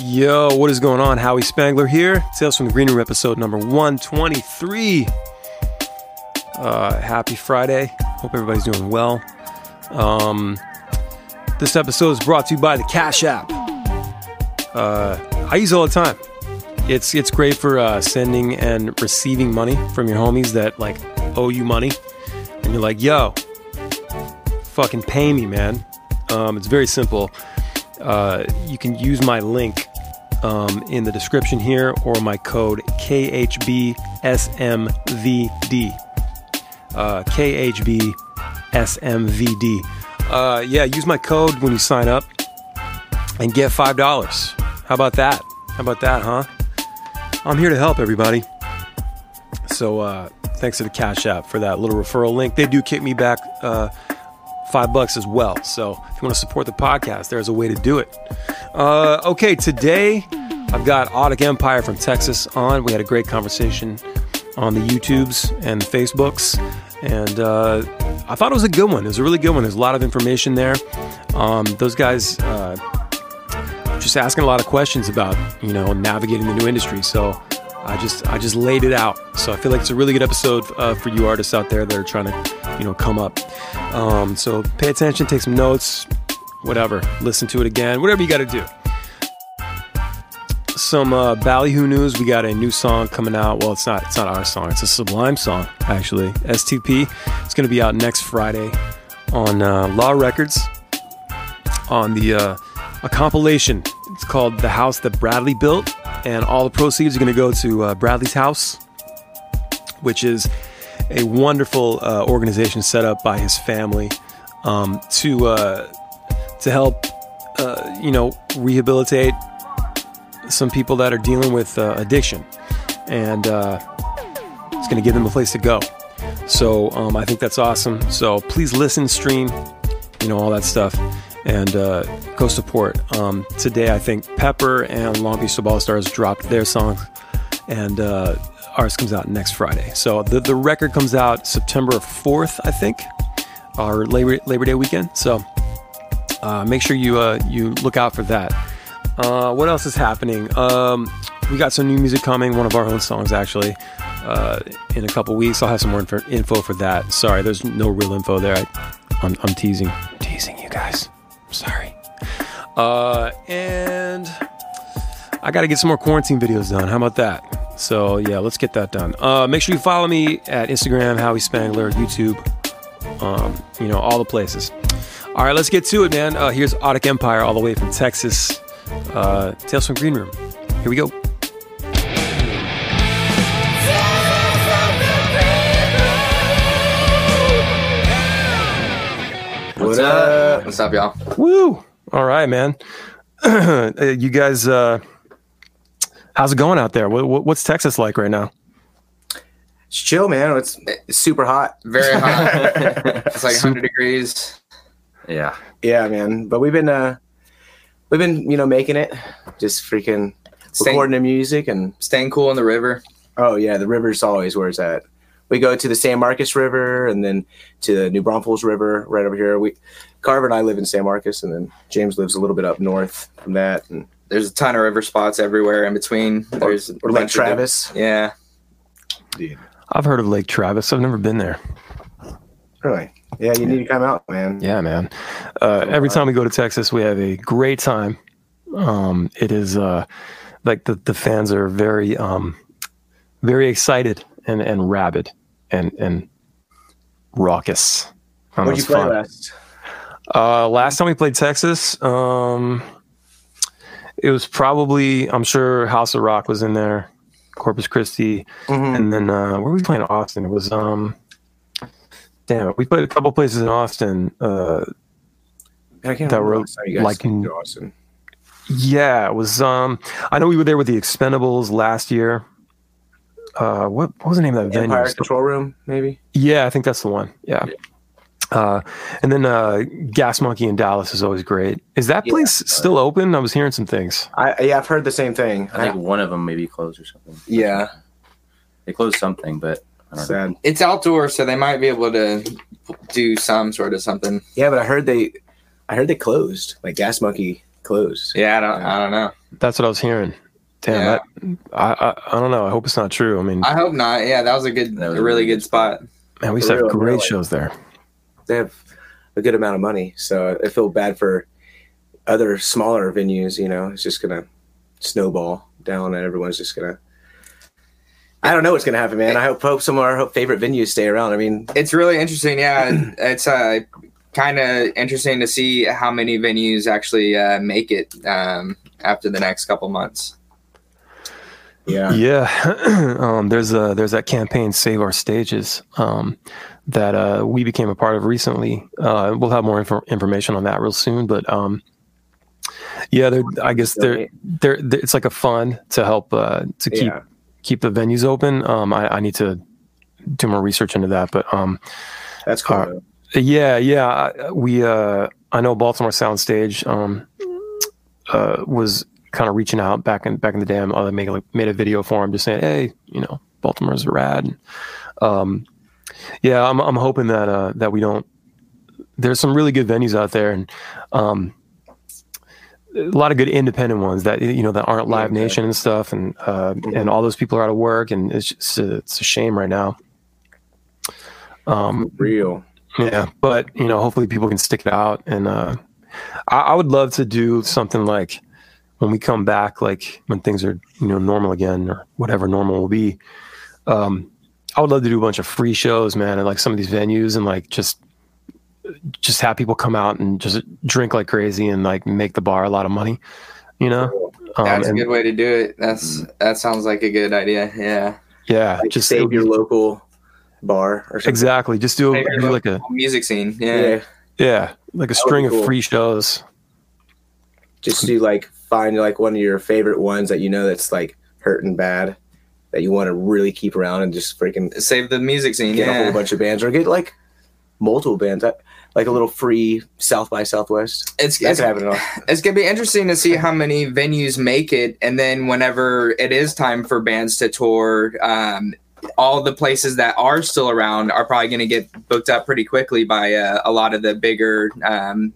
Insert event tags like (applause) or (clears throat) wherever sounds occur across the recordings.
Yo, what is going on? Howie Spangler here. Tales from the Green Room, episode number 123. Uh, happy Friday. Hope everybody's doing well. Um, this episode is brought to you by the Cash App. Uh, I use all the time. It's it's great for uh, sending and receiving money from your homies that like owe you money, and you're like, "Yo, fucking pay me, man." Um, it's very simple. Uh, you can use my link um, in the description here or my code KHBSMVD. Uh, KHBSMVD. Uh, yeah, use my code when you sign up and get $5. How about that? How about that, huh? I'm here to help everybody. So, uh, thanks to the Cash App for that little referral link. They do kick me back uh, five bucks as well. So if you want to support the podcast, there's a way to do it. Uh, okay, today I've got Audic Empire from Texas on. We had a great conversation on the YouTubes and the Facebooks, and uh, I thought it was a good one. It was a really good one. There's a lot of information there. Um, those guys uh, just asking a lot of questions about you know navigating the new industry. So I just I just laid it out. So I feel like it's a really good episode uh, for you artists out there that are trying to you know come up. Um, so pay attention, take some notes, whatever. Listen to it again, whatever you got to do. Some uh, Ballyhoo news. We got a new song coming out. Well, it's not. It's not our song. It's a Sublime song, actually. STP. It's going to be out next Friday on uh, Law Records. On the uh, a compilation. It's called "The House That Bradley Built," and all the proceeds are going to go to uh, Bradley's house, which is a wonderful uh, organization set up by his family um, to uh, to help uh, you know rehabilitate some people that are dealing with uh, addiction, and uh, it's going to give them a place to go. So um, I think that's awesome. So please listen, stream, you know all that stuff, and uh, go support. Um, today I think Pepper and Long Beach Dub Allstars dropped their song, and uh, ours comes out next Friday. So the, the record comes out September 4th, I think, our Labor, Labor Day weekend. So uh, make sure you uh, you look out for that. Uh, what else is happening? Um, we got some new music coming, one of our own songs actually, uh, in a couple weeks. I'll have some more info, info for that. Sorry, there's no real info there. I, I'm, I'm teasing, teasing you guys. Sorry. Uh, and I got to get some more quarantine videos done. How about that? So yeah, let's get that done. Uh, make sure you follow me at Instagram, Howie Spangler, YouTube, um, you know, all the places. All right, let's get to it, man. Uh, here's Audic Empire, all the way from Texas. Uh, Tales from Green Room. Here we go. What's up? What's up, y'all? Woo! All right, man. (clears throat) You guys, uh, how's it going out there? What, what, what's Texas like right now? It's chill, man. It's, it's super hot. Very hot. (laughs) it's like 100 degrees. Yeah. Yeah, man. But we've been uh we've been, you know, making it. Just freaking Staying- recording the music and Staying cool in the river. oh yeah, the river's always where it's at. We go to the San Marcos River and then to the New Braunfels River right over here. We Carver and I live in San Marcos and then James lives a little bit up north from that and There's a ton of river spots everywhere in between. There's a or Lake bunch of Travis. di- Yeah. I've heard of Lake Travis. I've never been there. Really? Yeah, you need to come out, man. Yeah, man. Uh, every time we go to Texas, we have a great time. Um, it is uh, like the, the fans are very um, very excited and, and rabid and and raucous. Oh, What'd you play fun. last? Uh, last time we played Texas, um, it was probably I'm sure House of Rock was in there, Corpus Christi, Mhm. and then uh, where were we playing? Austin. It was um, damn it, we played a couple places in Austin. Uh, I can't that remember were last you guys like in- to Austin. yeah, it was. Um, I know we were there with the Expendables last year. Uh, what, what was the name of that venue? Empire Control Room, maybe. Yeah, I think that's the one. Yeah. Uh, and then uh, Gas Monkey in Dallas is always great. Is that Yeah. place still open? I was hearing some things. I yeah, I've heard the same thing. I think one of them maybe closed or something. yeah, They closed something, but I don't know. Sad. It's outdoors, so they might be able to do some sort of something. Yeah, but I heard they, I heard they closed. Like Gas Monkey closed. Yeah, I don't. I don't know. That's what I was hearing. Damn, Yeah. that, I, I I don't know. I hope it's not true. I mean, I hope not. Yeah, that was a good, That was a really good spot. man, we used have great really. shows there. They have a good amount of money, so I feel bad for other smaller venues. You know, it's just gonna snowball down, and everyone's just gonna. I don't know what's gonna happen, man. I hope hope some of our favorite venues stay around. I mean, It's really interesting. Yeah, it's uh, kind of interesting to see how many venues actually uh, make it um, after the next couple months. yeah, Yeah, (clears throat) um, there's a there's that campaign Save Our Stages um, that uh, we became a part of recently. Uh, we'll have more info- information on that real soon, but um, yeah, they're, I guess they're, they're they're it's like a fund to help uh, to keep yeah. Keep the venues open. Um, I, I need to do more research into that, but um, That's cool. Uh, yeah, yeah. I- We, uh, I know Baltimore Soundstage um, uh, was kind of reaching out back in back in the day. I uh, made like, made a video for him, just saying, "Hey, you know, Baltimore's rad." Um, yeah, I'm I'm hoping that uh, that we don't. There's some really good venues out there, and um, a lot of good independent ones that you know that aren't Live Yeah, Nation and stuff, and uh, and all those people are out of work, and it's just a, it's a shame right now. Um, Real. yeah, but you know, hopefully people can stick it out, and uh, I, I would love to do something like when we come back, like when things are you know normal again or whatever normal will be. Um, I would love to do a bunch of free shows, man, at like some of these venues, and like just just have people come out and just drink like crazy and like make the bar a lot of money, you know. Um, That's a good way to do it. That's that sounds like a good idea. Yeah, yeah, Like just save your local bar or something. exactly. Just do, Save your do like a music scene. Yeah, Yeah. yeah, like a would string be of free shows. Just do like find like one of your favorite ones that you know that's like hurting bad that you want to really keep around and just freaking save the music scene. get a whole bunch of bands or get like multiple bands that like a little free South by Southwest. it's That it's, happen. at all. it's gonna be interesting to see how many venues make it, and then whenever it is time for bands to tour, um, all the places that are still around are probably going to get booked up pretty quickly by uh, a lot of the bigger um,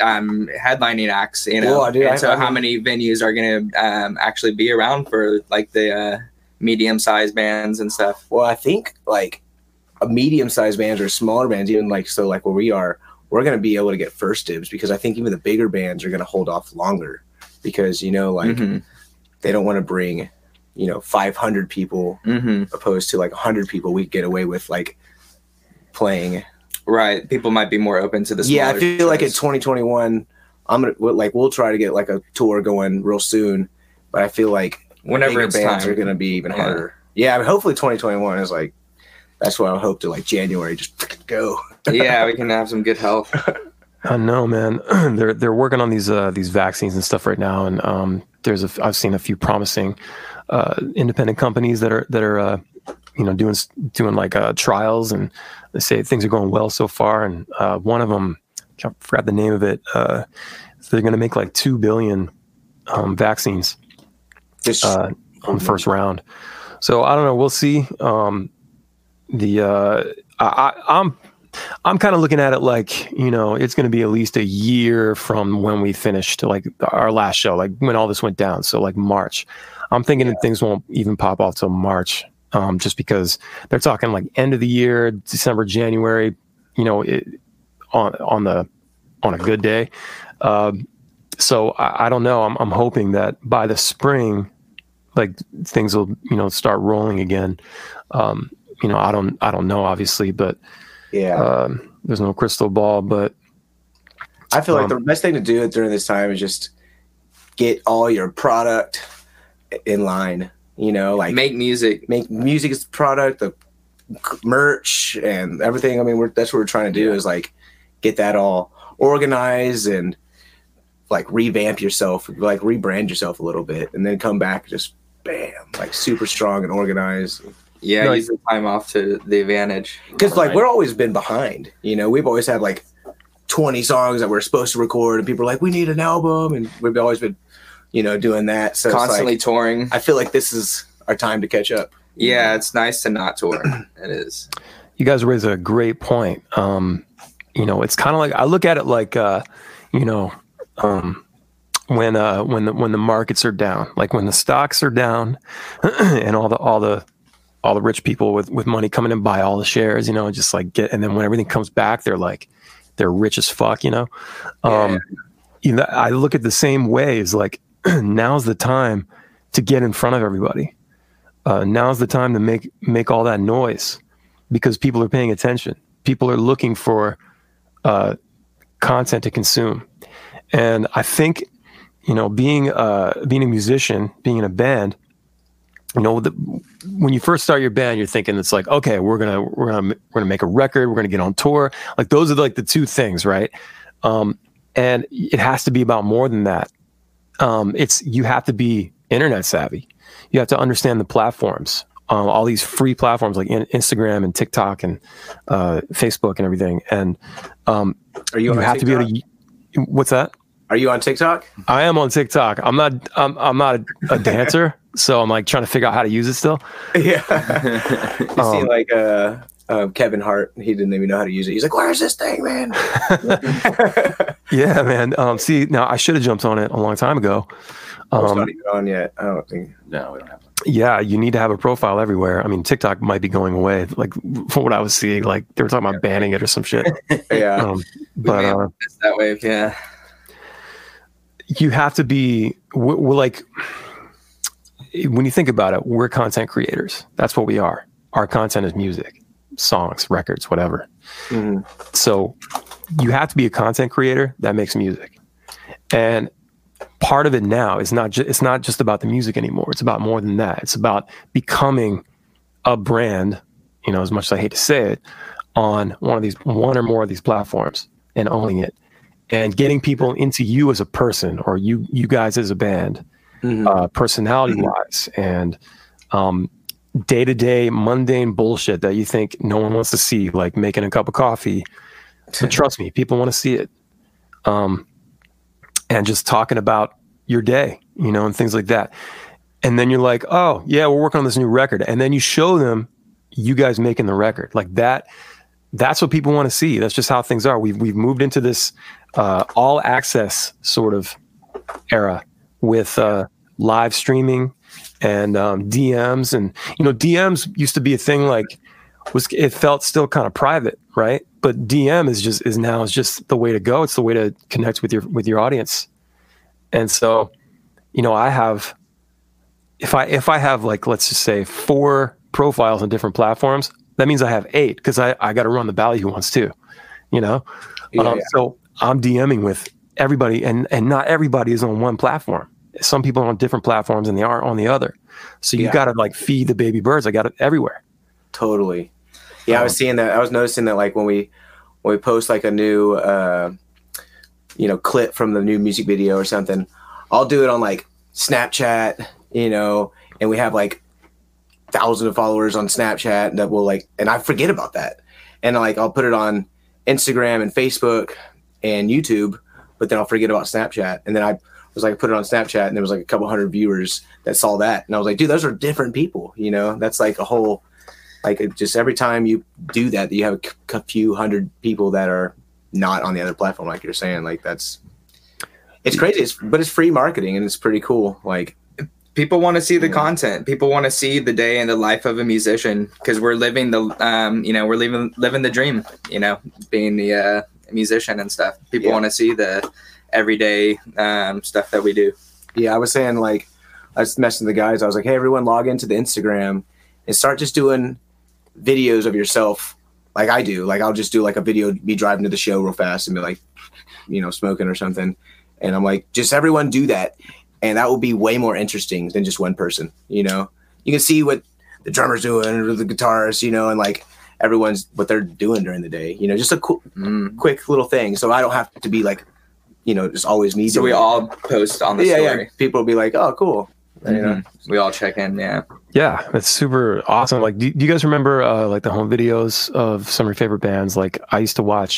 um, headlining acts. You know, Well, dude, and I- so I how many venues are going to um, actually be around for like the uh, medium-sized bands and stuff? Well, I think like a medium sized bands or smaller bands, even like so like where we are, we're gonna be able to get first dibs because I think even the bigger bands are gonna hold off longer because you know like Mhm. they don't want to bring you know 500 people Mhm. opposed to like 100 people we could get away with like playing Right, people might be more open to this. yeah i feel like in 2021 i'm gonna like we'll try to get like a tour going real soon but i feel like whenever bands time. are gonna be even Yeah. harder yeah I mean, hopefully 2021 is like that's what i hope to like january just freaking (laughs) go yeah, we can have some good health. (laughs) I know, man. (clears throat) they're they're working on these uh, these vaccines and stuff right now, and um, there's a f- I've seen a few promising uh, independent companies that are that are uh, you know doing doing like uh, trials, and they say things are going well so far. And uh, one of them, I forgot the name of it. Uh, they're going to make like two billion um, vaccines uh, on the first round. So I don't know. We'll see. Um, the uh, I, I'm I'm kind of looking at it like you know it's going to be at least a year from when we finished like our last show, like when all this went down. So like March. I'm thinking that things won't even pop off till March, um, just because they're talking like end of the year, December, January. You know, it, on on the on a good day. Um, so I, I don't know. I'm I'm hoping that by the spring, like things will you know start rolling again. Um, you know, I don't I don't know obviously, but yeah um, there's no crystal ball. But I feel like Um, the best thing to do during this time is just get all your product in line. You know, like make, music, Make music. music as product, the merch, and everything. I mean, we're, that's what we're trying to do is like get that all organized and like revamp yourself, like rebrand yourself a little bit, and then come back just bam, like super strong and organized. Yeah, Right. use the time off to the advantage. because like we're always been behind you know we've always had like 20 songs that we're supposed to record and people are like we need an album and we've always been you know doing that so Constantly it's like, touring. i feel like this is our time to catch up Yeah, it's nice to not tour. (clears throat) it is. you guys raise a great point. Um, you know, it's kind of like I look at it like uh, you know, um, when uh when the when the markets are down, like when the stocks are down, (clears throat) and all the all the all the rich people with with money coming and buy all the shares, you know, and just like get, and then when everything comes back, they're like they're rich as fuck, you know. Um, you know, I look at the same way as like (clears throat) now's the time to get in front of everybody. Uh, now's the time to make make all that noise because people are paying attention. People are looking for uh, content to consume, and I think you know being uh, being a musician, being in a band, you know, the, when you first start your band, you're thinking it's like, okay, we're gonna we're gonna we're gonna make a record, we're gonna get on tour. Like those are like the two things, right? Um, and it has to be about more than that. Um, it's you have to be internet savvy. You have to understand the platforms, um, all these free platforms like in, Instagram and TikTok and uh, Facebook and everything. And um, Are you, you, have to be able to. What's that? Are you on TikTok? I am on TikTok. I'm not. I'm. I'm not a, a dancer, so I'm like trying to figure out how to use it still. Yeah. (laughs) you see, Um, like uh, uh, Kevin Hart, he didn't even know how to use it. He's like, "Where's this thing, man?" (laughs) Yeah, man. Um, see, now I should have jumped on it a long time ago. Oh, it's Um, not even on yet. I don't think. No, we don't have one. yeah, you need to have a profile everywhere. I mean, TikTok might be going away. Like from what I was seeing, like they were talking about banning it or some shit. (laughs) Yeah. Um, but uh, that wave, yeah. You have to be we're, we're like when you think about it we're content creators. That's what we are. Our content is music songs records whatever. Mhm. so you have to be a content creator that makes music. And part of it now is not just it's not just about the music anymore. It's about more than that. It's about becoming a brand you know as much as i hate to say it on one of these one or more of these platforms and owning it and getting people into you as a person or you you guys as a band Mhm. uh, personality wise and um, day-to-day mundane bullshit that you think no one wants to see like making a cup of coffee. But (laughs) trust me people want to see it. Um, and just talking about your day you know and things like that. And then you're like oh yeah we're working on this new record. And then you show them you guys making the record. Like that that's what people want to see. That's just how things are. We've, we've moved into this uh, all access sort of era with uh, live streaming and um, DMs and you know DMs used to be a thing like was it felt still kind of private right? But DM is just is now is just the way to go. It's the way to connect with your with your audience. And so you know I have if I if I have like let's just say four profiles on different platforms that means I have eight because I I got to run the Ballyhoo ones too you know? Yeah, um, yeah. so I'm DMing with everybody, and and not everybody is on one platform. Some people are on different platforms, and they aren't on the other. So you Yeah. got to like feed the baby birds. I got it everywhere. Totally. Yeah, I was seeing that. I was noticing that like when we when we post like a new uh you know clip from the new music video or something, I'll do it on like Snapchat, you know, and we have like thousands of followers on Snapchat that will like and I forget about that. And like I'll put it on Instagram and Facebook and YouTube, but then I'll forget about Snapchat. And then I was like I put it on Snapchat and there was like a couple hundred viewers that saw that. And I was like, dude, those are different people, you know? That's like a whole like just every time you do that you have a few hundred people that are not on the other platform like you're saying like that's it's crazy it's, but it's free marketing and it's pretty cool like people want to see the content people want to see the day in the life of a musician because we're living the um you know we're living living the dream you know being the uh musician and stuff. People Yeah. want to see the everyday um stuff that we do. Yeah i was saying like i was messing with the guys. I was like hey everyone log into the instagram and start just doing videos of yourself like i do. Like i'll just do like a video be driving to the show real fast and be like you know smoking or something. And i'm like just everyone do that. And that will be way more interesting than just one person you know? You can see what the drummer's doing or the guitarist you know? And like everyone's what they're doing during the day you know just a cool, Mm. quick little thing so i don't have to be like you know just always me so we all post on the yeah story yeah people will be like oh cool you know Mhm. we all check in yeah Yeah, it's super awesome. Like, do, do you guys remember uh, like the home videos of some of your favorite bands? Like, I used to watch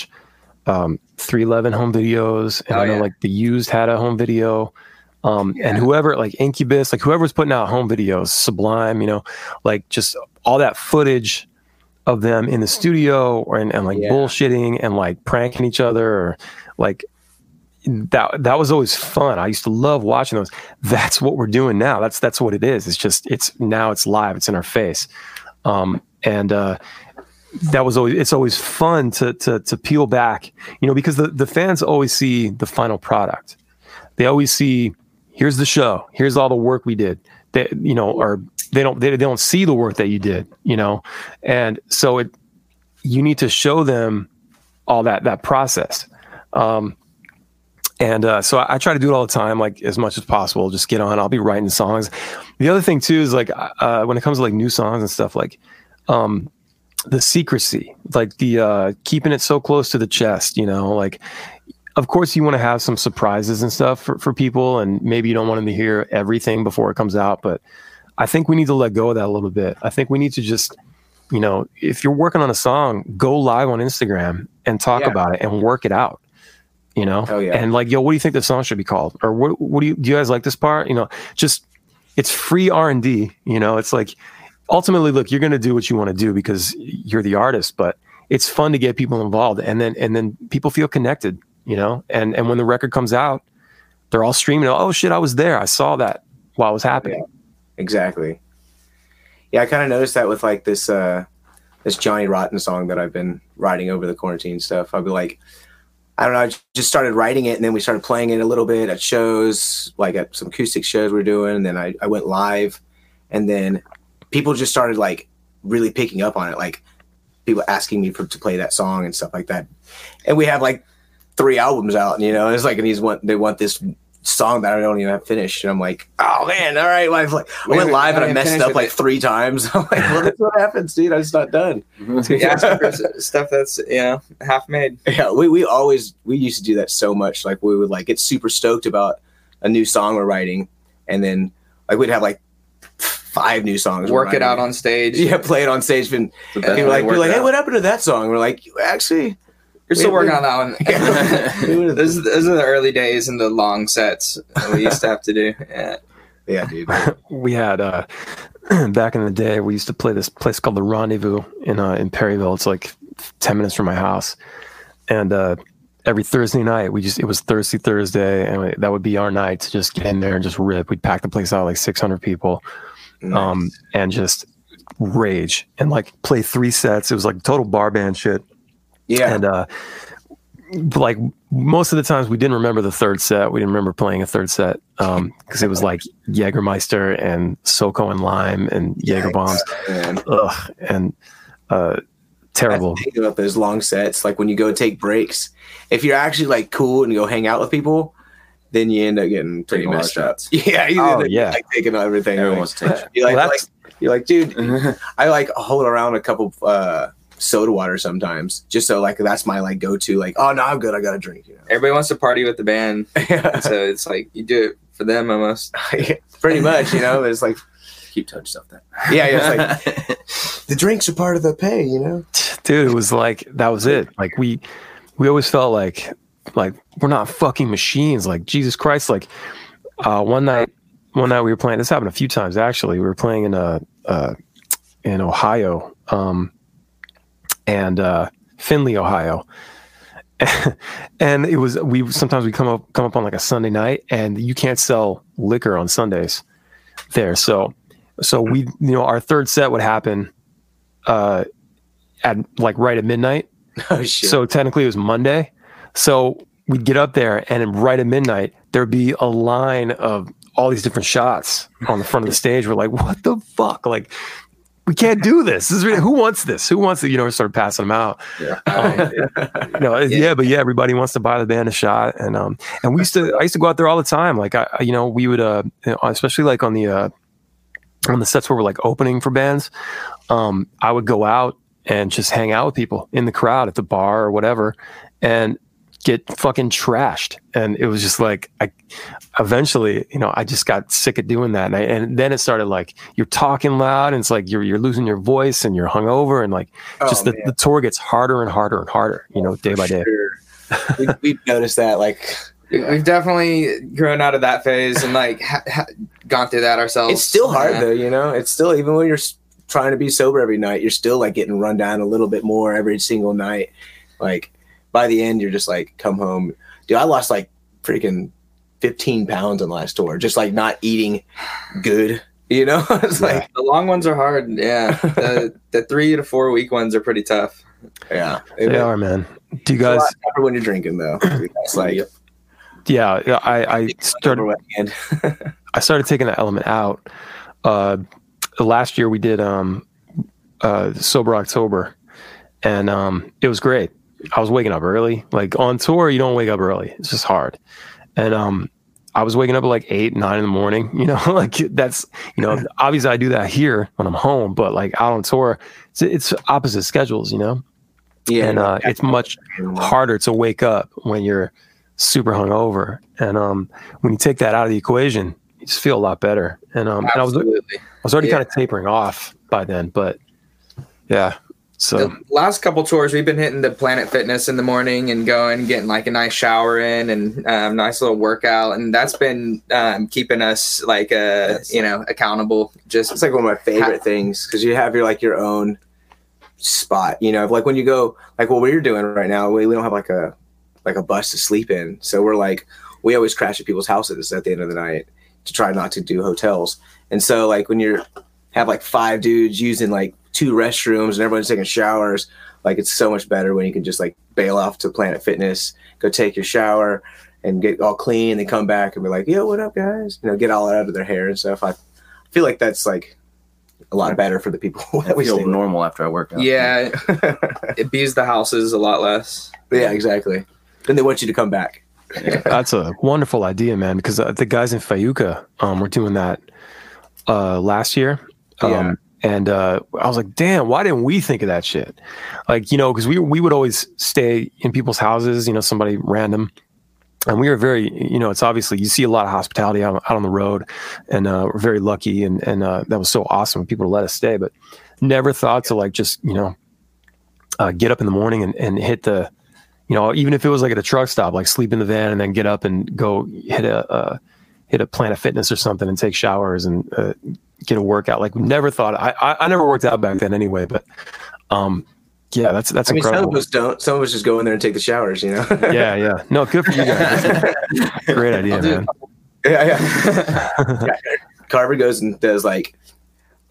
um, 311 home videos, and Oh, I know yeah. like the Used had a home video. Um, And whoever, like Incubus, like whoever was putting out home videos, Sublime, you know, like just all that footage of them in the studio or and, and like Yeah. bullshitting and like pranking each other or like that that was always fun. I used to love watching those. That's what we're doing now. That's that's what it is. It's just it's now it's live. It's in our face, um, and uh, that was always it's always fun to to to peel back, you know, because the the fans always see the final product. They always see here's the show, here's all the work we did. That you know, or they don't they, they don't see the work that you did, you know, and so it you need to show them all that that process. Um, and uh, so I, I, try to do it all the time, like as much as possible. Just get on. I'll be writing songs. The other thing too is like uh, when it comes to like new songs and stuff, like um, the secrecy, like the uh, keeping it so close to the chest. You know, like of course you want to have some surprises and stuff for, for people, and maybe you don't want them to hear everything before it comes out. But I think we need to let go of that a little bit. I think we need to just you know, if you're working on a song, go live on Instagram and talk yeah. about it and work it out. You know, oh, yeah. and like, yo, what do you think the song should be called? Or what? What do you do? You guys like this part? You know, just it's free R and D. You know, it's like ultimately, look, you're going to do what you want to do because you're the artist, but it's fun to get people involved, and then and then people feel connected. You know, and and when the record comes out, they're all streaming. Oh shit, I was there. I saw that while it was happening. Yeah, exactly yeah, I kind of noticed that with like this uh this Johnny Rotten song that I've been writing over the quarantine stuff. I'll be like, I don't know, I just started writing it and then we started playing it a little bit at shows, like at some acoustic shows we are doing, and then I, I went live and then people just started like really picking up on it, like people asking me for to play that song and stuff like that. And we have like three albums out, you know, it's like and he's want they want this song that I don't even have finished. And I'm like, oh man, all right. Well, I've like, I went live and I messed up like it. three times. (laughs) I'm like, well, that's what happens, dude. I'm just not done. (laughs) yeah, (laughs) stuff that's yeah half made. Yeah, we we always we used to do that so much. Like we would like get super stoked about a new song we're writing, and then like we'd have like five new songs. Work it out on stage. Yeah, play it on stage. And people like, be like, hey, what happened to that song? We're like, actually, you're still working on that one. those, those are the early days and the long sets we used to have to do. Yeah, yeah dude. (laughs) we had uh, (clears throat) back in the day. We used to play this place called the Rendezvous in uh, in Perryville. It's like ten minutes from my house, and uh, every Thursday night we just it was Thursday Thursday, and that would be our night to just get in there and just rip. We'd pack the place out like 600 people, nice. um, and just rage and like play three sets. It was like total bar band shit yeah. And uh, like most of the times we didn't remember the third set. We didn't remember playing a third set because um, it was like Jägermeister and SoCo and Lime and Jaeger bombs. Ugh, and uh, terrible. Think about those long sets. Like when you go take breaks, if you're actually like cool and go hang out with people, then you end up getting pretty messed up. (laughs) Yeah, you oh, yeah. like taking everything. Everyone wants. You're like, well, like, you're like, dude, (laughs) I like hold around a couple uh soda water sometimes, just so like that's my like go to. Like, oh no, I'm good. I got a drink. You know? Everybody wants to party with the band, (laughs) so it's like you do it for them almost. (laughs) Pretty much, you know. It's like keep touch stuff. Then yeah, yeah. It's like (laughs) the drinks are part of the pay, you know. Dude, it was like that was it. Like we we always felt like like we're not fucking machines. Like Jesus Christ. Like uh, one night, one night we were playing. This happened a few times actually. We were playing in a. Uh, in Ohio, um, and uh, Findlay, Ohio. (laughs) and it was we sometimes we come up come up on like a Sunday night, and you can't sell liquor on Sundays there. So so we you know our third set would happen uh, at like right at midnight. (laughs) Oh shit! So technically it was Monday. So we'd get up there, and right at midnight there'd be a line of all these different shots on the front of the (laughs) stage. We're like, what the fuck? Like we can't do this. this is really, who wants this? Who wants to, you know, start passing them out? Yeah. Um, (laughs) you know, yeah. yeah. but yeah, everybody wants to buy the band a shot. And, um, and we used to, I used to go out there all the time. Like I, you know, we would, uh, especially like on the, uh, on the sets where we're like opening for bands, um, I would go out and just hang out with people in the crowd at the bar or whatever. And get fucking trashed. And it was just like, I eventually, you know, I just got sick of doing that. And, I, and then it started like, you're talking loud and it's like you're, you're losing your voice and you're hungover and like oh, just the, the, tour gets harder and harder and harder, you know, oh, day by day. we, (laughs) we've noticed that like, We've definitely grown out of that phase and like ha- ha- gone through that ourselves. It's still hard yeah. though, you know. It's still even when you're trying to be sober every night, you're still like getting run down a little bit more every single night. Like by the end, you're just like, come home, dude. I lost like freaking 15 pounds in the last tour, just like not eating good. You know, (laughs) it's like The long ones are hard. Yeah, (laughs) the the three to four week ones are pretty tough. yeah, They are, man. Do you guys? when you're drinking though. (coughs) It's like Yeah, yeah, I, I started. (laughs) I started taking that element out. Uh, last year we did um, uh, sober October, and um, it was great. I was waking up early. Like on tour, you don't wake up early. It's just hard. And um, I was waking up at like eight, nine in the morning. (laughs) You know, like that's you know, (laughs) obviously I do that here when I'm home, but like out on tour, it's, it's opposite schedules. You know, Yeah, and uh, it's much harder to wake up when you're super hungover. And um, when you take that out of the equation, you just feel a lot better. And um, and I was I was already Yeah. kind of tapering off by then, but yeah. So The last couple tours, we've been hitting the Planet Fitness in the morning and going, getting like a nice shower in and um, nice little workout, and that's been um, keeping us like uh, you know accountable. Just it's like one of my favorite things because you have your like your own spot. You know, like when you go like what we're doing right now, we, we don't have like a like a bus to sleep in, so we're like we always crash at people's houses at the end of the night to try not to do hotels. And so like when you're have like five dudes using like two restrooms and everyone's taking showers, like it's so much better when you can just like bail off to Planet Fitness, go take your shower and get all clean and then come back and be like, yo, what up guys? You know, get all out of their hair and stuff. I feel like that's like a lot better for the people (laughs) I that we feel stay with. normal after I work out. yeah, (laughs) it bees the houses a lot less. yeah, exactly. Then they want you to come back. that's a wonderful idea, man. Because uh, the guys in Fayuca um, were doing that uh, last year. Um, Yeah. And uh, I was like, damn, why didn't we think of that shit? Like, you know, because we we would always stay in people's houses, you know, somebody random, and we were very, you know, it's obviously you see a lot of hospitality out, out on the road, and uh, we're very lucky, and and uh, that was so awesome people to let us stay, but never thought to like just you know uh, get up in the morning and, and hit the, you know, even if it was like at a truck stop, like sleep in the van and then get up and go hit a uh, hit a Planet Fitness or something and take showers and uh, get a workout. Like never thought I, I I never worked out back then anyway, but um yeah, that's that's I mean, some of us don't. Some of us just go in there and take the showers. You know. (laughs) yeah, yeah. No, good for you guys. Great idea, man. yeah, yeah. yeah. (laughs) Carver goes and does like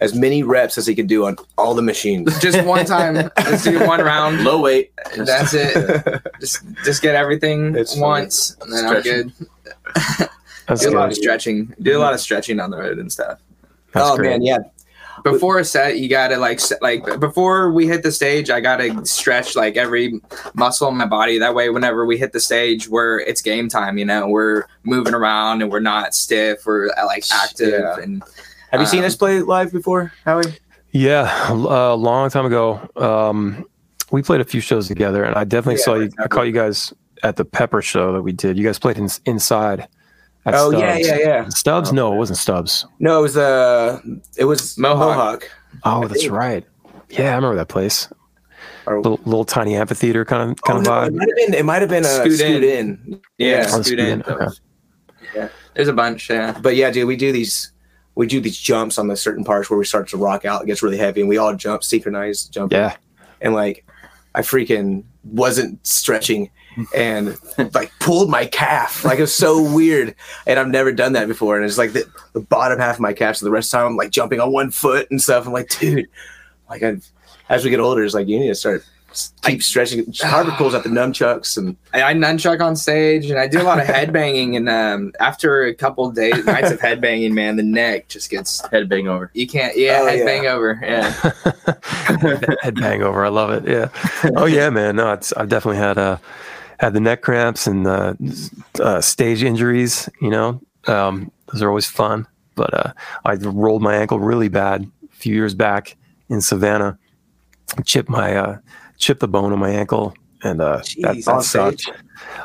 as many reps as he can do on all the machines. Just one time, let's do one round. Low weight. That's it. Just just get everything It's funny. once, and then I'm good. That's Do a lot of stretching. Do a lot of stretching on the road and stuff. That's oh great. man, yeah. before a set you gotta like s- like before we hit the stage i gotta stretch like every muscle in my body that way whenever we hit the stage where it's game time you know we're moving around and we're not stiff we're uh, like active Yeah. and Have you seen Um, us play live before, Howie? Yeah, a long time ago. Um, we played a few shows together, and I definitely Yeah, saw you. I caught you guys at the Pepper show that we did. You guys played in, inside. At Oh Stubbs. yeah, yeah, yeah. Stubbs? No, it wasn't Stubbs. No, it was uh, it was Mohawk. Mohawk. Oh, I that's think- right. Yeah, I remember that place. Or- Little, little tiny amphitheater kind of kind Oh, of no, it vibe. might have been. It might have been a Scoot scoot, In. in. yeah, Yeah. Oh, scoot scoot in. in, okay. there's a bunch yeah But yeah, dude, we do these. We do these jumps on the certain parts where we start to rock out. It gets really heavy, and we all jump, synchronized jump. Yeah, and like I freaking wasn't stretching and like pulled my calf. Like it was so weird. And I've never done that before. And it's like the, the bottom half of my calf. So the rest of the time I'm like jumping on one foot and stuff. I'm like, dude, like I, as we get older, it's like you need to start keep stretching. Carver pulls out the nunchucks and I, I nunchuck on stage and I do a lot of (laughs) headbanging and um after a couple days nights of headbanging man the neck just gets Head bang over. you can't yeah Oh, head yeah. bang over yeah (laughs) head hangover. I love it. Yeah. Oh yeah, man. No, it's I've definitely had uh had the neck cramps and uh, uh stage injuries. You know, um, those are always fun. But uh, I rolled my ankle really bad a few years back in Savannah. Chipped my uh, chipped the bone in my ankle, and uh, that, Jeez, that on sucked. stage?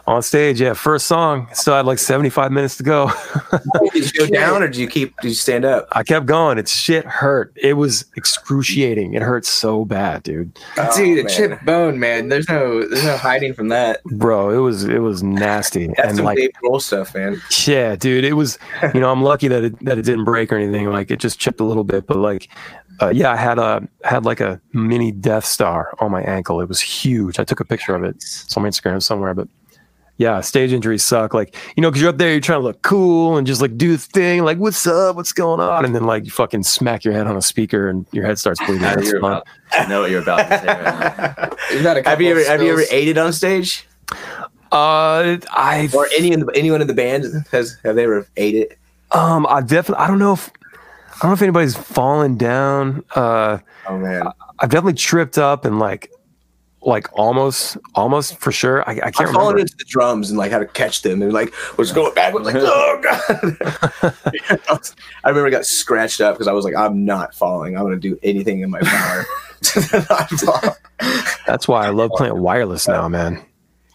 On stage, yeah. First song, still had like seventy five minutes to go. (laughs) did you go down or did you keep did you stand up? I kept going. It's shit hurt. It was excruciating. It hurt so bad, dude. dude Oh, a chip bone man there's no there's no hiding from that Bro, it was it was nasty. That's and some like Dave Grohl stuff, man. Yeah, dude, it was. You know, I'm lucky that it that it didn't break or anything. Like it just chipped a little bit, but like, uh, yeah, I had a had like a mini Death Star on my ankle. It was huge. I took a picture of it. It's on my Instagram somewhere, but yeah, stage injuries suck. Like, you know, because you're up there, you're trying to look cool and just like do the thing, like, what's up? What's going on? And then, like, you fucking smack your head on a speaker and your head starts bleeding. (laughs) I know, you're about, I know what you're about to say right now. (laughs) You've had a have you ever have you ever spills. ate it on stage? Uh, I, Or any in the, anyone in the band has have they ever ate it? um, I definitely, I don't know if, I don't know if anybody's fallen down. Uh, Oh man, I've definitely tripped up and like, like almost, almost for sure. I, I I can't fallen remember. into the drums and like how to catch them and like was going back. was like, (laughs) oh god. (laughs) I remember I got scratched up because I was like, I'm not falling. I'm gonna do anything in my power (laughs) to not fall. That's why I love playing wireless now, man.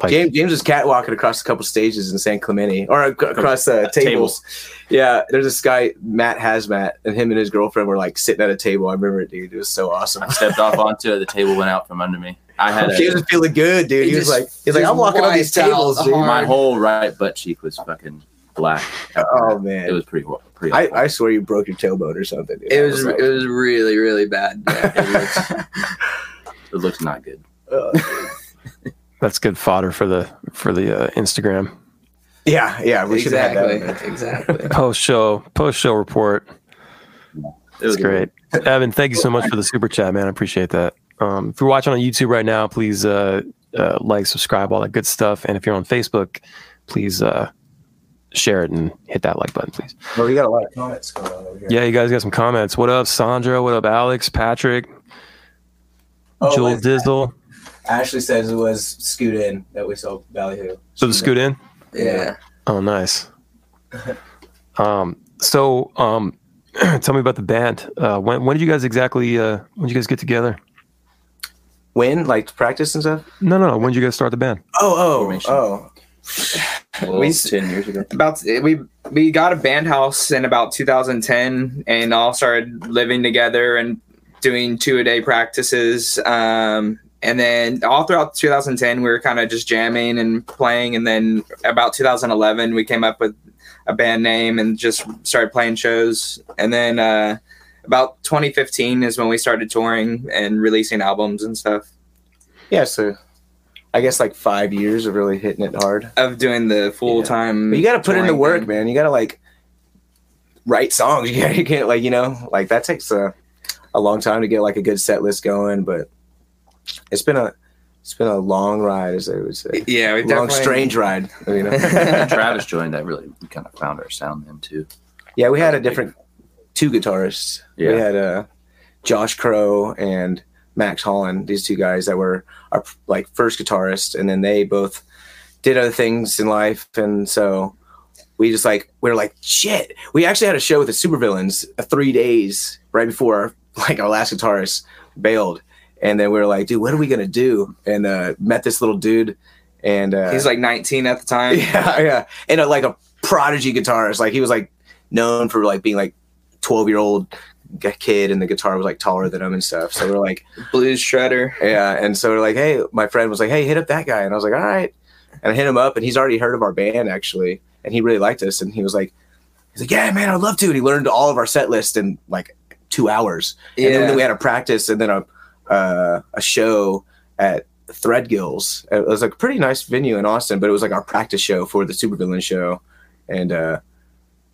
Like, James James was catwalking across a couple stages in San Clemente or ac- across uh, tables. Tables. Yeah, there's this guy Matt Hazmat and him and his girlfriend were like sitting at a table. I remember it, dude. It was so awesome. I stepped off onto it. The table went out from under me. I had (laughs) He a, was feeling good, dude. He, He was like, he's like, I'm walking on these wiped tables, dude. my whole right butt cheek was fucking black. Oh man, It was pretty. hor- pretty I. I swear you broke your tailbone or something. Dude. It That was like- it was really really bad. Yeah, it (laughs) looks- it looked not good. uh, that's good fodder for the for the uh, Instagram yeah, yeah. We should have exactly, that. exactly. (laughs) post show post show report. It That's was great. Evan, thank you so much for the super chat, man. I appreciate that. Um, if you're watching on YouTube right now, please uh, uh, like, subscribe, all that good stuff. And if you're on Facebook, please uh, share it and hit that like button, please. Well, we got a lot of comments going on over here. Yeah, you guys got some comments. What up, Sandra? What up, Alex, Patrick, Oh, Joel Dizzle? Ashley says it was Scoot Inn that we saw Ballyhoo. So the scoot in. Yeah. Oh, nice. (laughs) um, so um, (clears throat) tell me about the band. Uh, when when did you guys exactly? Uh, when did you guys get together? When, like practice and stuff? No, no, no. When did you guys start the band? Oh, oh, Formation. oh. well, We- ten years ago. about we we got a band house in about 2010 and all started living together and doing two a day practices um and then all throughout 2010 we were kind of just jamming and playing and then about 2011 we came up with a band name and just started playing shows and then uh about 2015 is when we started touring and releasing albums and stuff Yeah, so I guess like five years of really hitting it hard. of doing the full time But you got to put in the work, man. You got to like write songs. (laughs) You can't, you can't like you know like that takes a a long time to get like a good set list going. But it's been a it's been a long ride, as they would say. yeah we long, strange ride. You know. (laughs) (laughs) Travis joined. That really we kind of found our sound then too. yeah, we had a different two guitarists. We had uh, Josh Crow and Max Holland. These two guys that were our like first guitarists, and then they both did other things in life, and so we just like we were like shit. We actually had a show with the Supervillains uh, three days right before (laughs) like our last guitarist bailed, and then we were like, dude, what are we gonna do? And uh, met this little dude, and uh, he's like 19 at the time (laughs) yeah, yeah, and a, like a prodigy guitarist. Like he was like known for like being like twelve year old kid, and the guitar was like taller than him and stuff. So we're like, blues shredder. yeah, and so we're like, hey, my friend was like, hey, hit up that guy, and I was like, all right, and I hit him up, and he's already heard of our band actually, and he really liked us, and he was like, he's like, yeah, man, I'd love to, and he learned all of our set list in like two hours. Yeah. And then we had a practice and then a uh, a show at Threadgills. It was like a pretty nice venue in Austin, but it was like our practice show for the Supervillain show. And uh,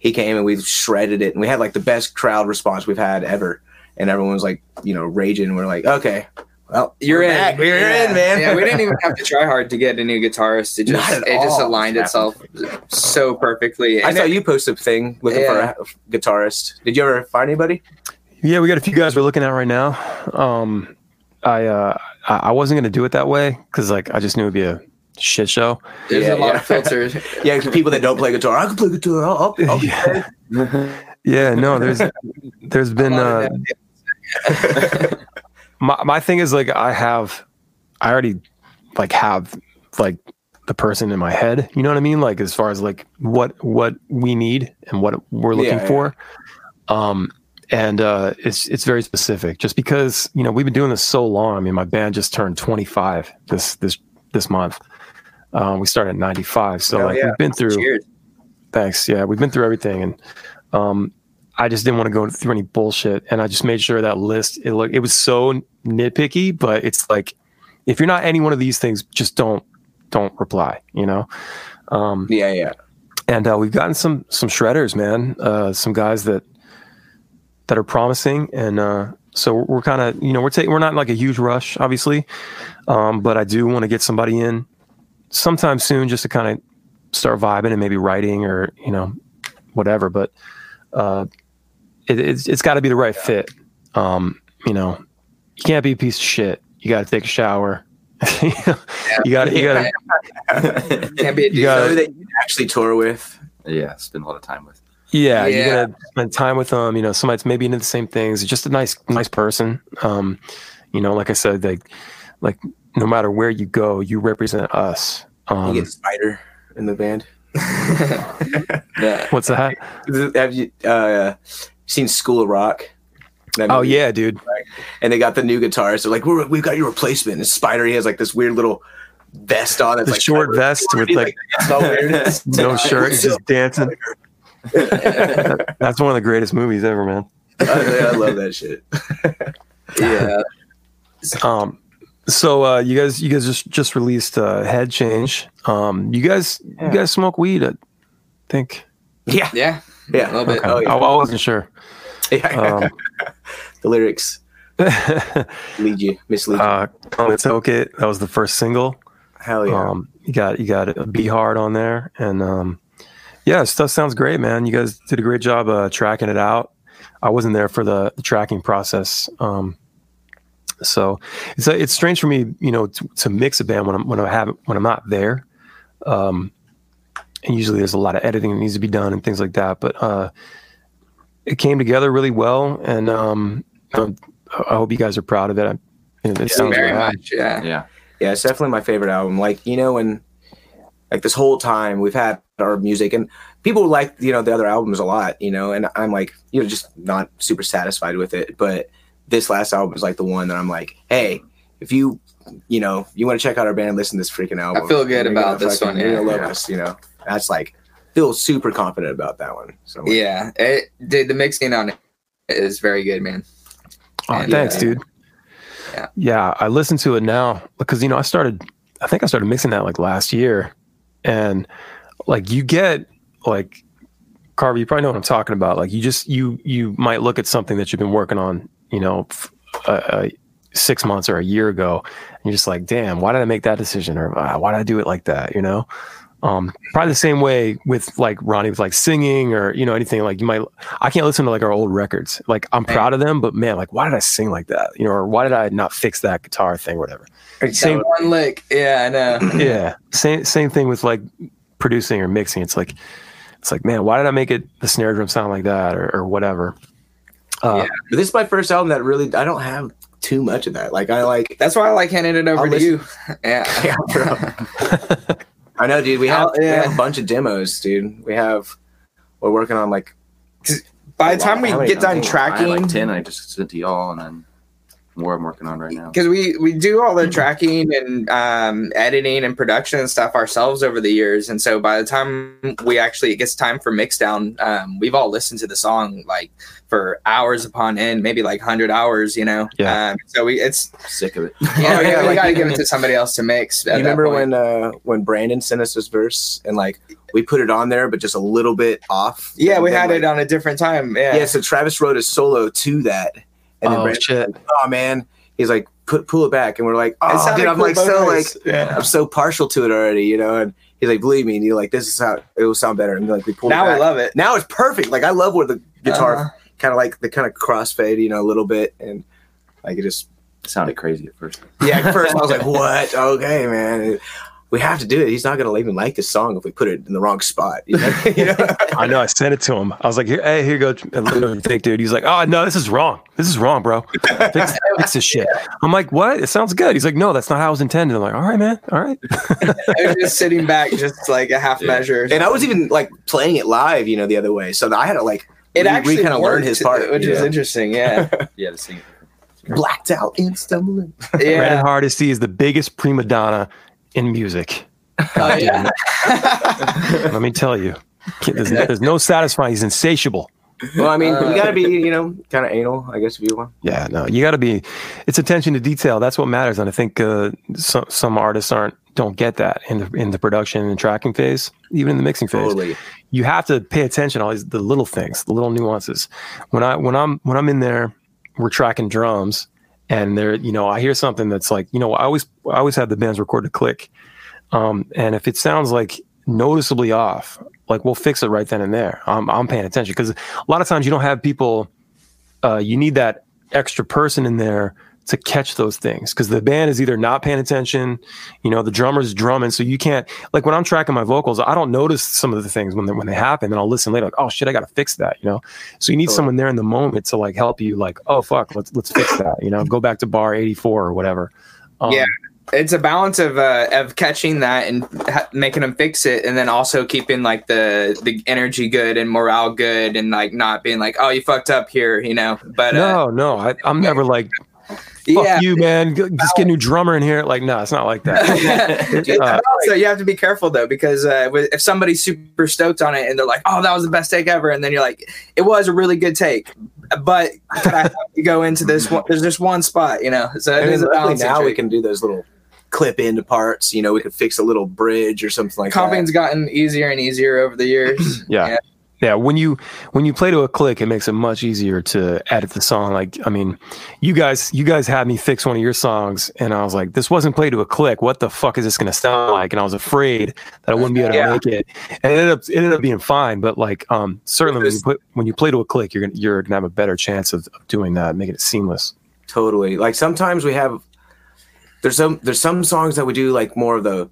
he came and we shredded it, and we had like the best crowd response we've had ever. And everyone was like, you know, raging. And we're like, okay, well, you're we're in. back. We're yeah. in, man. yeah, we didn't even have to try hard to get a new guitarist. It just Not at it just aligned It itself so perfectly. I And saw it- you post a thing looking Yeah. for a guitarist. Did you ever find anybody? Yeah, we got a few guys we're looking at right now. Um, I uh, I I wasn't gonna do it that way because like I just knew it'd be a shit show. There's Yeah, a lot yeah. of filters. (laughs) Yeah, 'cause people that don't play guitar. I can play guitar. I'll, I'll, I'll Yeah. (laughs) Yeah, no, there's there's been uh, (laughs) my my thing is like I have I already like have like the person in my head. You know what I mean? Like as far as like what what we need and what we're looking Yeah, yeah. for. Um and uh it's it's very specific just because you know we've been doing this so long. I mean my band just turned 25 this this this month. Um we started at 95 so Hell like yeah. we've been through Cheers. Thanks. Yeah, we've been through everything, and um, I just didn't want to go through any bullshit, and I just made sure that list it look it was so nitpicky, but it's like if you're not any one of these things, just don't don't reply. You know. Um, Yeah, yeah. and uh, we've gotten some some shredders, man. Uh, some guys that that are promising, and uh, so we're kind of you know we're taking we're not in like a huge rush, obviously, um, but I do want to get somebody in sometime soon just to kind of start vibing and maybe writing or you know whatever. But uh, it, it's it's got to be the right fit. Um, you know, you can't be a piece of shit. You got to take a shower. (laughs) you got to you got to (laughs) Can't be a (laughs) You dude. got- that you actually tour with. Yeah, spend a lot of time with. Yeah, you Yeah. gotta spend time with them. You know, somebody's maybe into the same things. Just a nice, nice person. Um, you know, like I said, like, like no matter where you go, you represent us. You Um, get Spider in the band. (laughs) Yeah. what's that? Have you uh, seen School of Rock? Oh yeah, dude. and they got the new guitars. They're like, We're, "We've got your replacement." And Spider, he has like this weird little vest on. It's The like short vest with like weird. (laughs) no shirt, he's just dancing. (laughs) That's one of the greatest movies ever, man. I, I love that shit. Yeah. Um, so uh, you guys, you guys just just released uh, Head Change. Um, you guys, you guys smoke weed? I think. Yeah, Yeah. yeah. A little bit. Okay. Oh, yeah. I, I wasn't sure. yeah. Um, (laughs) the lyrics (laughs) lead you, mislead you. uh, Let's Oak It. That was the first single. Hell yeah. Um, you got you got a Be Hard on there, and um, yeah, stuff sounds great, man. You guys did a great job uh, tracking it out. I wasn't there for the, the tracking process, um, so it's it's strange for me, you know, to, to mix a band when I'm when I have when I'm not there. Um, and usually there's a lot of editing that needs to be done and things like that, but uh, it came together really well, and um, I I hope you guys are proud of it. I, it, it sounds Very rad. much. Yeah. Yeah. yeah, it's definitely my favorite album. Like, you know, and like this whole time we've had our music and people like, you know, the other albums a lot, you know, and I'm like, you know, just not super satisfied with it. But this last album is like the one that I'm like, hey, if you you know, you want to check out our band, listen to this freaking album. I feel good You're about this fucking- one, You're yeah. gonna love Yeah. us, you know. That's like feel super confident about that one. So like, Yeah. It, dude, the mixing on it is very good, man. Oh, And, thanks, uh, dude. Yeah. Yeah, I listen to it now because you know I started. I think I started mixing that like last year, and like you get like Carver, you probably know what I'm talking about. Like you just you you might look at something that you've been working on, you know, f- uh, uh, six months or a year ago, and you're just like, damn, why did I make that decision, or ah, why did I do it like that? You know. Um, probably the same way with like Ronnie with like singing or you know anything like you might I can't listen to like our old records. Like I'm Right. proud of them, but man, like why did I sing like that? You know, or why did I not fix that guitar thing, or whatever. Same, one lick. Yeah, I know. (clears throat) (laughs) yeah. Same same thing with like producing or mixing. It's like it's like man, why did I make it the snare drum sound like that or, or whatever? Uh, Yeah. but this is my first album that really I don't have too much of that. Like I like That's why I like handing it over I'll to listen- you. (laughs) Yeah. Yeah, bro. I know, dude. We have, I'll- we have a bunch of demos, dude. We have we're working on like By the time we get done I I tracking, like ten. I just sent to y'all, and then more I'm working on right now. because we we do all the tracking and um, editing and production and stuff ourselves over the years, and so by the time we actually it gets time for mixdown, um, we've all listened to the song like for hours upon end, maybe like hundred hours, you know. Yeah. Um, so we it's Sick of it. yeah, (laughs) Oh, yeah, we like- gotta give it to (laughs) somebody else to mix. at you remember when uh when Brandon sent us this verse and like we put it on there but just a little bit off. Yeah, we had like, it on a different time. Yeah. Yeah, so Travis wrote a solo to that, and then oh Brandon, shit! oh man, he's like put pull it back, and we're like, oh dude, I'm cool like so like yeah. I'm so partial to it already, you know, and he's like, believe me, and you're like, this is how it will sound better, and like we pulled Now I love it. now it's perfect. Like I love where the guitar Uh-huh. kind of like the kind of crossfade, you know, a little bit, and like it just It sounded crazy at first. yeah. At first, I was like, (laughs) "What? Okay, man, we have to do it. He's not gonna even like this song if we put it in the wrong spot." You know? (laughs) You know? (laughs) I know. I sent it to him. I was like, "Hey, here you go." And what you think, dude? He's like, "Oh no, this is wrong. This is wrong, bro. Fix, (laughs) fix this shit." I'm like, "What? It sounds good." He's like, "No, that's not how it was intended." I'm like, "All right, man. All right." I was just sitting back, just like a half Yeah. measure. and I was even like playing it live, you know, the other way. So I had to like it re- actually kinda learn worked, his part, which is yeah. interesting. Yeah, Yeah, to sing it. blacked out and stumbling. Brandon yeah. Hardesty is the biggest prima donna in music. (laughs) Oh, yeah. Let me tell you, there's, there's no satisfying. He's insatiable. Well, I mean, Uh, you gotta be, you know, kind of anal, I guess, if you want. Yeah, no, you got to be. It's attention to detail. That's what matters, and I think uh, some some artists aren't don't get that in the in the production and tracking phase, even in the mixing phase. Totally. You have to pay attention to all these the little things, the little nuances. When I when I'm when I'm in there, we're tracking drums, and there, you know, I hear something that's like, you know, I always I always have the bands record a click, um, and if it sounds like noticeably off, like we'll fix it right then and there. I'm I'm paying attention because a lot of times you don't have people. Uh, you need that extra person in there to catch those things because the band is either not paying attention, you know, the drummer's drumming, so you can't like when I'm tracking my vocals, I don't notice some of the things when they, when they happen, and I'll listen later, like, oh shit, I got to fix that, you know. So you need Totally. someone there in the moment to like help you, like, oh fuck, let's let's fix that, you know, go back to bar 84 or whatever. Um, Yeah. It's a balance of uh, of catching that and ha- making them fix it, and then also keeping like the the energy good and morale good, and like not being like, oh, you fucked up here, you know. But uh, No, no, I, I'm never like, fuck yeah, you, man. (laughs) Just get a new drummer in here. Like, no, it's not like that. (laughs) (laughs) Uh, so you have to be careful though, because uh, if somebody's super stoked on it and they're like, "Oh, that was the best take ever," and then you're like, "It was a really good take," but could I have to go into this one? There's just one spot, you know. So it And is then a luckily balancing now we can do those little clip into parts. You know, we could fix a little bridge or something like Comping's that. gotten easier and easier over the years. yeah. Yeah. Yeah when you when you play to a click it makes it much easier to edit the song. Like i mean you guys you guys had me fix one of your songs and i was like this wasn't played to a click. What the fuck is this going to sound like? And i was afraid that i wouldn't be able to Yeah. make it. And it ended up it ended up being fine but like um certainly when you put when you play to a click you're gonna you're gonna have a better chance of, of doing that making it seamless. Totally. Like sometimes we have there's some there's some songs that we do like more of the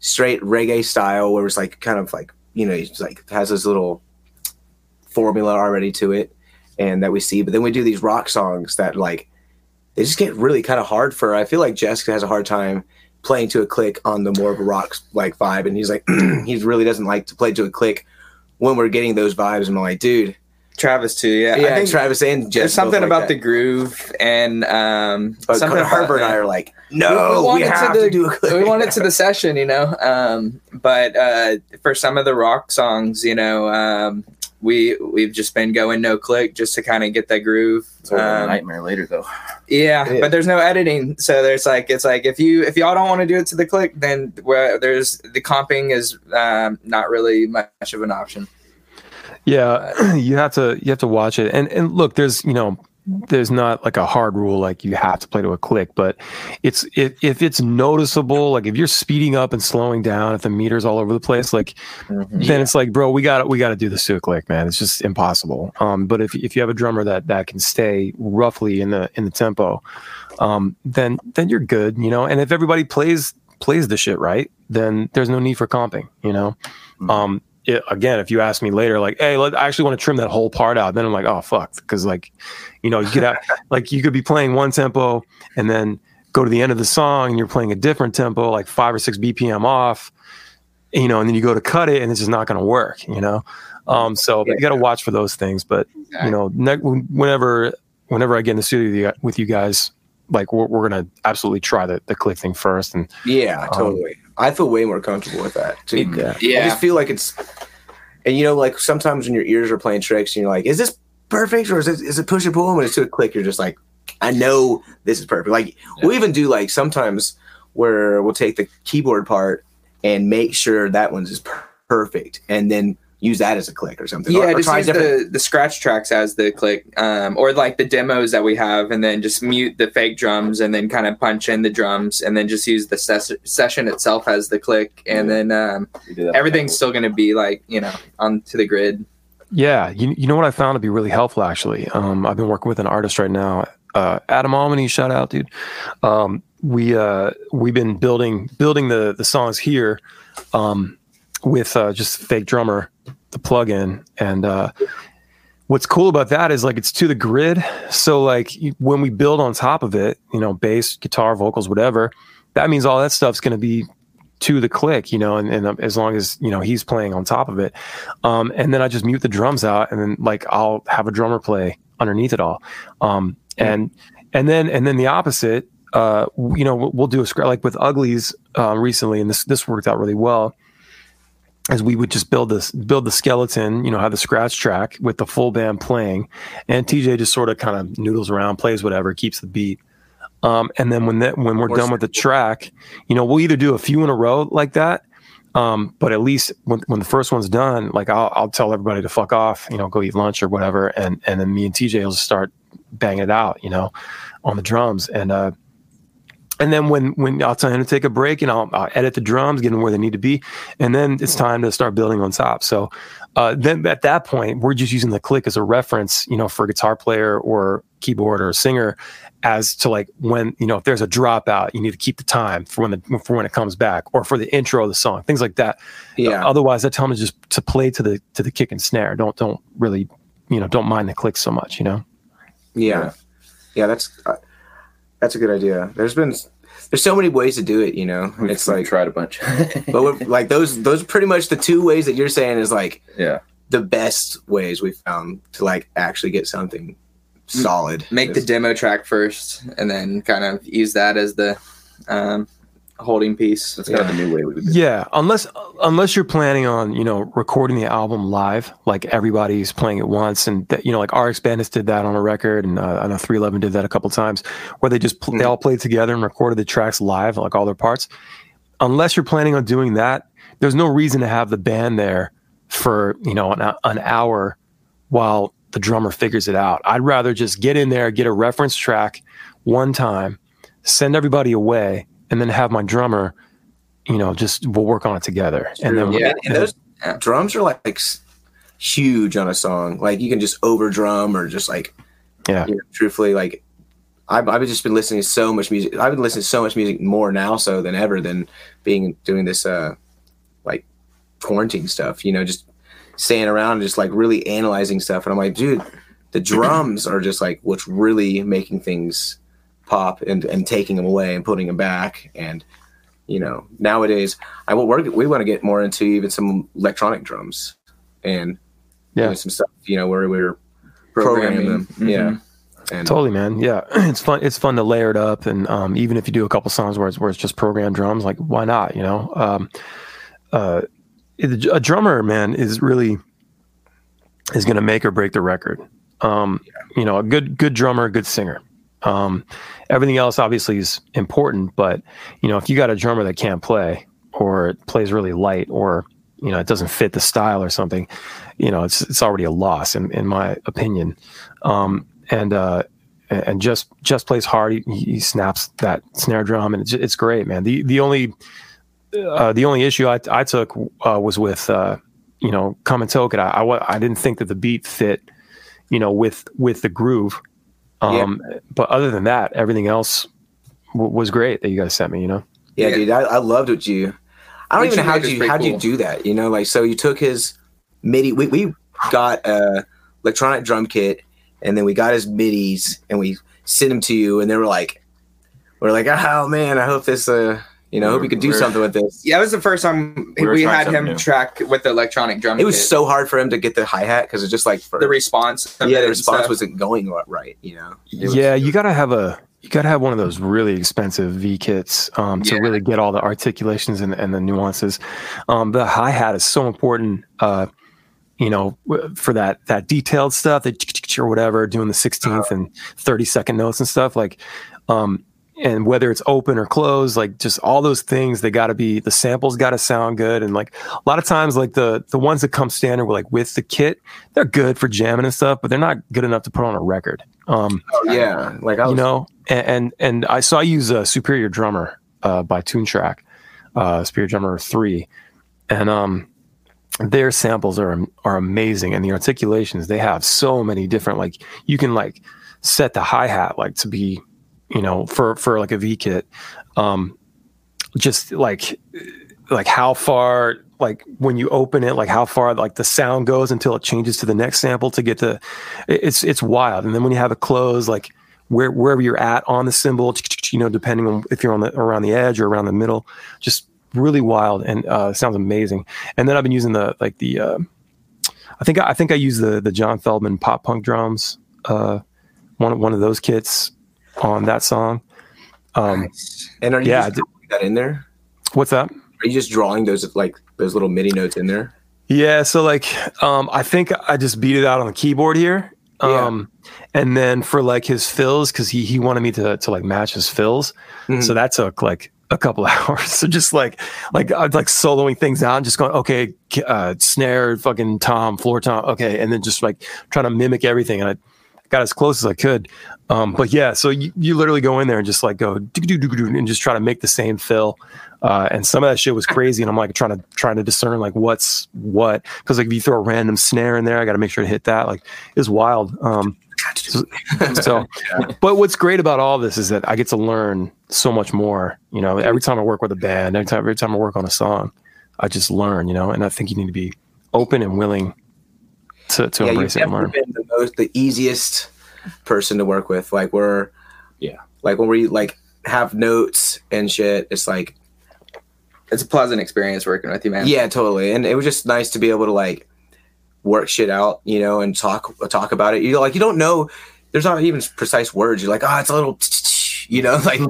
straight reggae style where it's like kind of like you know it's like has this little formula already to it and that we see but then we do these rock songs that like they just get really kind of hard for i feel like jessica has a hard time playing to a click on the more of a rock like vibe and he's like (clears throat) he really doesn't like to play to a click when we're getting those vibes and i'm like dude Travis too, yeah. yeah, I think travis and jessica there's something like about the groove and um, but something about- Harper and I are like, no, we, want it have to, to, the, do a click. we want it to the session, you know. Um, but uh, for some of the rock songs, you know, um, we we've just been going no click just to kind of get that groove. It's a Um, nightmare later though. yeah, Yeah. but there's no editing, so there's like it's like if you if y'all don't want to do it to the click, then where there's the comping is um, not really much of an option. Yeah, (clears throat) you have to you have to watch it. And and look, there's you know there's not like a hard rule like you have to play to a click, but it's if if it's noticeable, like if you're speeding up and slowing down, if the meter's all over the place, like then it's like, bro, we got we got to do this to a click, man. It's just impossible. Um, but if if you have a drummer that that can stay roughly in the in the tempo, um, then then you're good, you know. And if everybody plays plays the shit right, then there's no need for comping, you know. Mhm. Um, it, again, if you ask me later, like, hey, let, I actually want to trim that whole part out, then I'm like, oh fuck, because like, you know, you could (laughs) have like you could be playing one tempo and then go to the end of the song and you're playing a different tempo, like five or six BPM off, you know, and then you go to cut it and it's just not going to work, you know. Um, so you got to watch for those things, but you know, ne- whenever whenever I get in the studio with you- with you guys, like we're, we're gonna absolutely try the, the click thing first, and Yeah, Um, totally. I feel way more comfortable with that too. yeah, I just feel like it's, and you know, like sometimes when your ears are playing tricks, and you're like, "Is this perfect or is it is it push and pull?" And when it's to a click, you're just like, "I know this is perfect." Like we'll even do like sometimes where we'll take the keyboard part and make sure that one's is perfect, and then use that as a click or something. yeah. or, or Just try use different. the the scratch tracks as the click, um, or like the demos that we have, and then just mute the fake drums, and then kind of punch in the drums, and then just use the ses- session itself as the click, and then um, We do that everything's still going to be like you know onto the grid. yeah. You you know what I found to be really helpful actually. Um, I've been working with an artist right now, uh, Adam Almany. Shout out, dude. Um, we uh we've been building building the the songs here, um, with uh, just fake drummer, the plugin, and uh, what's cool about that is like it's to the grid. So like when we build on top of it, you know, bass, guitar, vocals, whatever, that means all that stuff's going to be to the click, you know, and, and um, as long as you know he's playing on top of it, um, and then I just mute the drums out, and then like I'll have a drummer play underneath it all, um, and and then and then the opposite, uh, you know, we'll, do a script like with Uglies uh, recently, and this this worked out really well as we would just build this build the skeleton you know have the scratch track with the full band playing and tj just sort of kind of noodles around plays whatever keeps the beat Um, and then when that when we're done with the track, you know, we'll either do a few in a row like that. Um, but at least when, when the first one's done, like I'll, I'll tell everybody to fuck off, you know, go eat lunch or whatever. And, and then me and TJ will just start banging it out, you know, on the drums. And, uh, and then when, when I'll tell him to take a break and I'll, I'll edit the drums, get them where they need to be. And then it's time to start building on top. So, uh, then at that point, we're just using the click as a reference, you know, for a guitar player or keyboard or a singer as to like when you know if there's a dropout you need to keep the time for when the for when it comes back or for the intro of the song things like that Yeah. otherwise i tell them just to play to the to the kick and snare don't don't really you know don't mind the clicks so much you know Yeah, yeah, that's uh, that's a good idea. There's been there's so many ways to do it, you know. We've, It's like, tried a bunch. but like those those are pretty much the two ways that you're saying is like yeah. the best ways we found to like actually get something solid. Make the demo track first, and then kind of use that as the um, holding piece. That's kind of the new way we would do yeah unless unless you're planning on you know recording the album live like everybody's playing at once and that, you know like rx bandits did that on a record and uh, i know 311 did that a couple times where they just pl- they all played together and recorded the tracks live like all their parts. Unless you're planning on doing that there's no reason to have the band there for you know an, an hour while the drummer figures it out. I'd rather just get in there get a reference track one time send everybody away and then have my drummer you know just we'll work on it together and then Yeah. and, and those Yeah. drums are like, s- huge on a song. Like you can just over drum or just like Yeah. You know, truthfully, like I've I've just been listening to so much music. I've been listening to so much music more now so than ever than being doing this uh like quarantine stuff. You know, just staying around and just like really analyzing stuff. And I'm like, dude, the drums are just like what's really making things pop and and taking them away and putting them back and you know nowadays I will work we want to get more into even some electronic drums and Yeah. doing some stuff you know where we're programming, them Mhm. yeah and Totally, man. Yeah, (clears throat) it's fun. It's fun to layer it up, and um, even if you do a couple songs where it's where it's just programmed drums, like why not? You know, um, uh, a drummer, man, is really is going to make or break the record. Um, You know, a good good drummer, a good singer. Um, everything else obviously is important, but you know, if you got a drummer that can't play or it plays really light or you know it doesn't fit the style or something, you know, it's it's already a loss in in my opinion. Um, and uh, and just just plays hard. He, he snaps that snare drum, and it's, it's great, man. The the only uh, the only issue I, I took uh, was with uh, you know Common Token. I, I I didn't think that the beat fit, you know, with with the groove. Um, But other than that, everything else w- was great that you guys sent me. You know. Yeah, Yeah. dude, I, I loved what you. I don't What even you know how you how would you do that. You know, like so you took his MIDI. We we got a electronic drum kit, and then we got his MIDI's, and we sent them to you, and they were like, we're like, oh man, I hope this, uh, you know, I hope we could do something with this. Yeah, it was the first time We we had him new. track with the electronic drum. It was kit. so hard for him to get the hi hat because it's just like for the response. yeah, the response wasn't going right. You know, was- yeah, you gotta have a you gotta have one of those really expensive V kits um, to Yeah. really get all the articulations and, and the nuances. Um, the hi hat is so important, uh, you know, for that that detailed stuff, that or whatever, doing the sixteenth and thirty second notes and stuff like. Um, and whether it's open or closed, like just all those things, they got to be the samples got to sound good. And like a lot of times, like the the ones that come standard, with like with the kit, they're good for jamming and stuff, but they're not good enough to put on a record. Um, yeah, like I was, you know and, and and i saw you use a superior drummer uh by toontrack uh superior drummer 3 and um their samples are are amazing and the articulations they have so many different like you can like set the hi-hat like to be you know for for like a v kit um just like like how far like when you open it like how far like the sound goes until it changes to the next sample to get to it's it's wild. And then when you have it closed like where wherever you're at on the cymbal, you know depending on if you're on the around the edge or around the middle just really wild and uh sounds amazing. And then i've been using the like the uh i think i think i use the the john feldmann pop punk drums uh one one of those kits on that song um and are you yeah, just that in there? what's that Are you just drawing those like those little MIDI notes in there? Yeah, so like um I think I just beat it out on the keyboard here. Yeah. Um, and then for like his fills, because he he wanted me to to like match his fills, Mhm. so that took like a couple (laughs) hours. So just like like I was like soloing things out, and just going okay, uh, snare, fucking tom, floor tom, okay, and then just like trying to mimic everything, and I got as close as I could. Um, but yeah, so you, you literally go in there and just like go and just try to make the same fill. Uh, and some of that shit was crazy, and I'm like trying to trying to discern like what's what because like if you throw a random snare in there, I got to make sure to hit that. Like it's wild. Um, so, so (laughs) but what's great about all this is that I get to learn so much more. You know, every time I work with a band, every time every time I work on a song, I just learn. You know, and I think you need to be open and willing to to yeah, you've embrace it and never been the most, the easiest person to work with. Like we're, Yeah. like when we like have notes and shit. It's like, It's a pleasant experience working with you, man. yeah, totally. And it was just nice to be able to like work shit out, you know, and talk talk about it. You like you don't know. There's not even precise words. You're like, oh, it's a little, you know, (laughs) like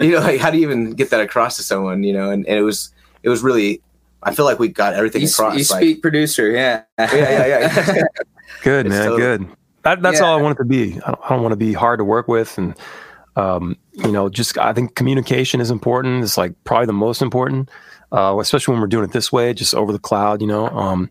you know, like how do you even get that across to someone, you know? And, and it was it was really. I feel like we got everything You, across. you like, speak producer, yeah. yeah, yeah, yeah. (laughs) Good It's man, totally- good. That, that's Yeah. all I want it to be. I don't, I don't want to be hard to work with, and um, you know, just I think communication is important. It's like probably the most important, uh, especially when we're doing it this way, just over the cloud. You know, um,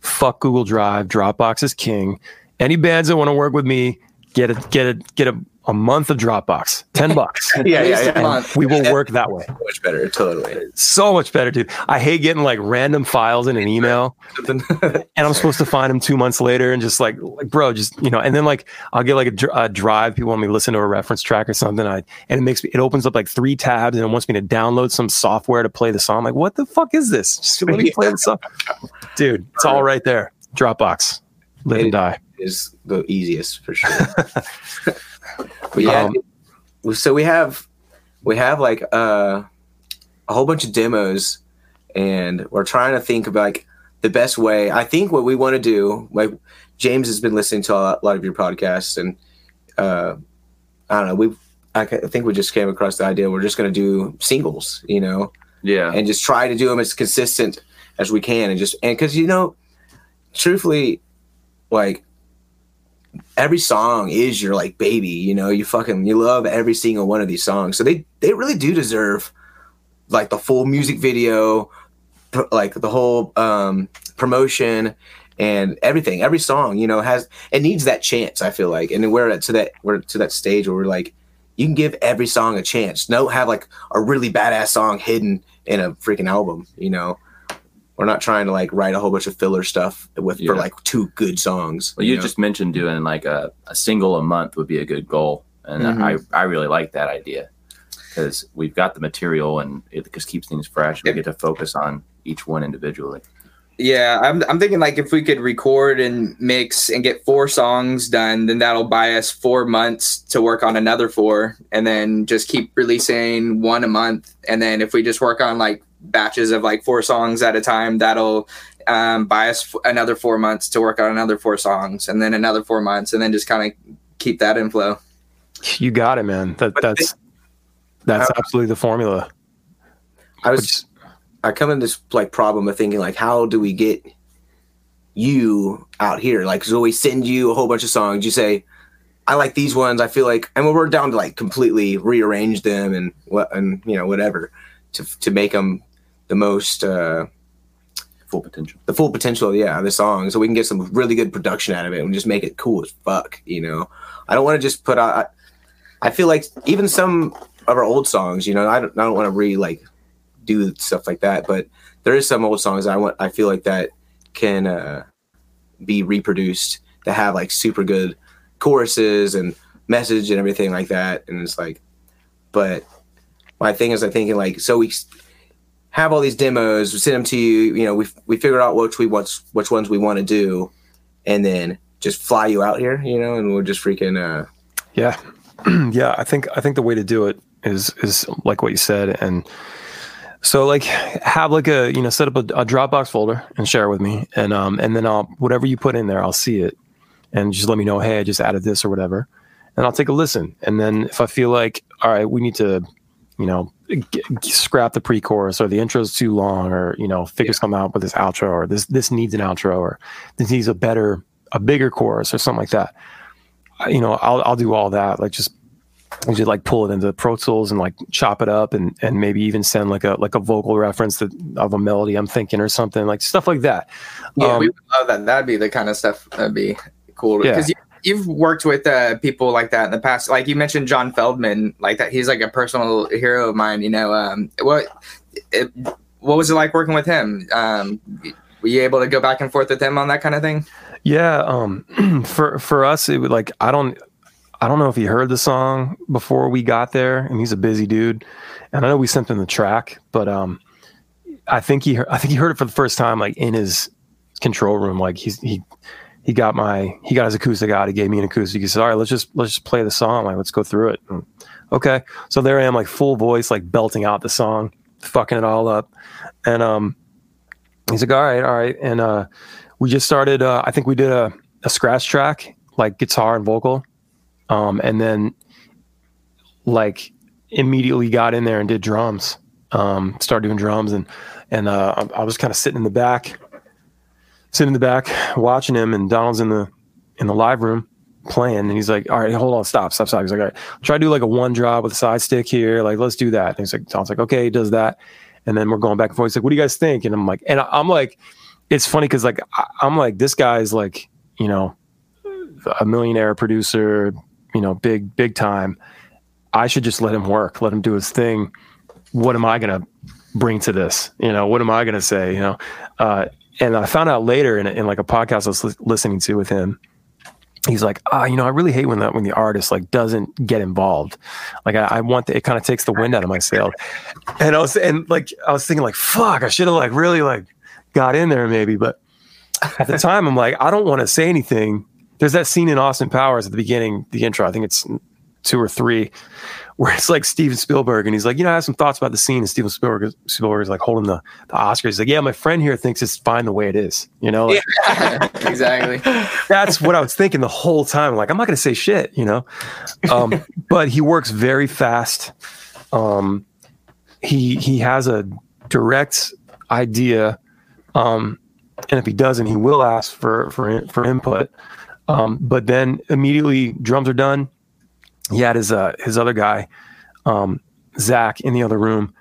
fuck Google Drive, Dropbox is king. Any bands that want to work with me, get it, get it, get a, a month of Dropbox, ten bucks. (laughs) yeah, yeah, yeah. we will work that way. Much better, totally. So much better, dude. I hate getting like random files in an email (laughs) and I'm supposed to find them two months later and just like, like, bro, just you know, and then like I'll get like a, a drive. People want me to listen to a reference track or something. I and it makes me, it opens up like three tabs and it wants me to download some software to play the song. I'm like, what the fuck is this? Just let me play the song, dude. It's all right there. Dropbox, live and die. is the easiest for sure. (laughs) but yeah, Um, so we have we have like uh, a whole bunch of demos, and we're trying to think of like the best way. I think what we want to do, like James has been listening to a lot, of your podcasts, and uh, I don't know, we I think we just came across the idea we're just going to do singles, you know, Yeah. and just try to do them as consistent as we can and just and because you know truthfully like every song is your like baby you know? You fucking you love every single one of these songs. So they they really do deserve like the full music video pr- like the whole um promotion and everything. Every song you know has it needs that chance i feel like. And we're at to that we're to that stage where we're like you can give every song a chance. Don't have like a really badass song hidden in a freaking album you know we're not trying to like write a whole bunch of filler stuff with for like two good songs Well, you know? just mentioned doing like a, a single a month would be a good goal, and Mhm. I I really like that idea because we've got the material and it just keeps things fresh. We get to focus on each one individually. Yeah, I'm, I'm thinking like if we could record and mix and get four songs done, then that'll buy us four months to work on another four, and then just keep releasing one a month. And then if we just work on like batches of like four songs at a time, that'll um, buy us f- another four months to work on another four songs, and then another four months, and then just kind of keep that in flow. You got it, man. That But that's that's Uh, absolutely the formula. I was Which- I come in this like problem of thinking like how do we get you out here like so we send you a whole bunch of songs you say I like these ones I feel like and we're down to like completely rearrange them and what and you know whatever to to make them the most uh Full potential. the full potential yeah of the song. So we can get some really good production out of it and just make it cool as fuck you know? I don't want to just put out I, I feel like even some of our old songs you know I don't, I don't want to re like do stuff like that but there is some old songs I want I feel like that can uh, be reproduced that have like super good choruses and message and everything like that. And it's like but my thing is I'm thinking like so we have all these demos, we send them to you. You know, we we figure out which we want, which ones we want to do, and then just fly you out here. You know, and we'll just freaking. uh Yeah, (clears throat) yeah. I think I think the way to do it is is like what you said, and so like have like a you know set up a, a Dropbox folder and share it with me, and um and then I'll whatever you put in there, I'll see it, and just let me know, hey, I just added this or whatever, and I'll take a listen, and then if I feel like all right, we need to, you know. G- scrap the pre-chorus or the intro's too long or you know figure something out with this outro or this this needs an outro or this needs a better a bigger chorus or something like that you know, I'll I'll do all that. Like just we just like pull it into Pro Tools and like chop it up and and maybe even send like a like a vocal reference to, of a melody I'm thinking or something like stuff like that. Yeah, Um, we would love that. That'd be the kind of stuff that'd be cool. Yeah. Because you, you've worked with uh, people like that in the past. Like you mentioned John Feldmann, like that. He's like a personal hero of mine. You know, um, what it, what was it like working with him? Um, were you able to go back and forth with him on that kind of thing? Yeah, um, (clears throat) for for us, it would like I don't I don't know if he heard the song before we got there, and he's a busy dude. And I know we sent him the track, but um, I think he I think he heard it for the first time like in his control room. Like he's he he got my he got his acoustic out. He gave me an acoustic. He said, "All right, let's just let's just play the song. Like let's go through it." And, okay, so there I am, like full voice, like belting out the song, fucking it all up, and um, he's like, "All right, all right," and uh we just started uh, i think we did a, a scratch track like guitar and vocal um, and then like immediately got in there and did drums um, started doing drums and and uh, I, I was kind of sitting in the back sitting in the back watching him and donald's in the in the live room playing and he's like all right hold on stop stop stop he's like all right try to do like a one drop with a side stick here like let's do that and he's like donald's like okay he does that and then we're going back and forth he's like what do you guys think and i'm like and I, i'm like it's funny because like I, I'm like this guy's like you know a millionaire producer, you know, big big time. I should just let him work, let him do his thing. What am I gonna bring to this? You know, what am I gonna say? You know, uh, and I found out later in, in like a podcast I was li- listening to with him. He's like, ah, you know, I really hate when that when the artist like doesn't get involved. Like I, I want the, it kind of takes the wind out of my sail. And I was and like I was thinking like, fuck, I should have like really like got in there maybe, but at the (laughs) time I'm like, I don't want to say anything. There's that scene in Austin Powers at the beginning, the intro. I think it's two or three, where it's like Steven Spielberg, and he's like, you know, I have some thoughts about the scene. And Steven Spielberg, Spielberg is like holding the, the Oscar. He's like, yeah, my friend here thinks it's fine the way it is. You know, like, (laughs) exactly. (laughs) that's what I was thinking the whole time. Like, I'm not going to say shit, you know. Um, (laughs) but he works very fast. Um, he he has a direct idea, um, and if he doesn't, he will ask for for for input. Um, but then immediately drums are done. He had his uh, his other guy, um, Zach, in the other room.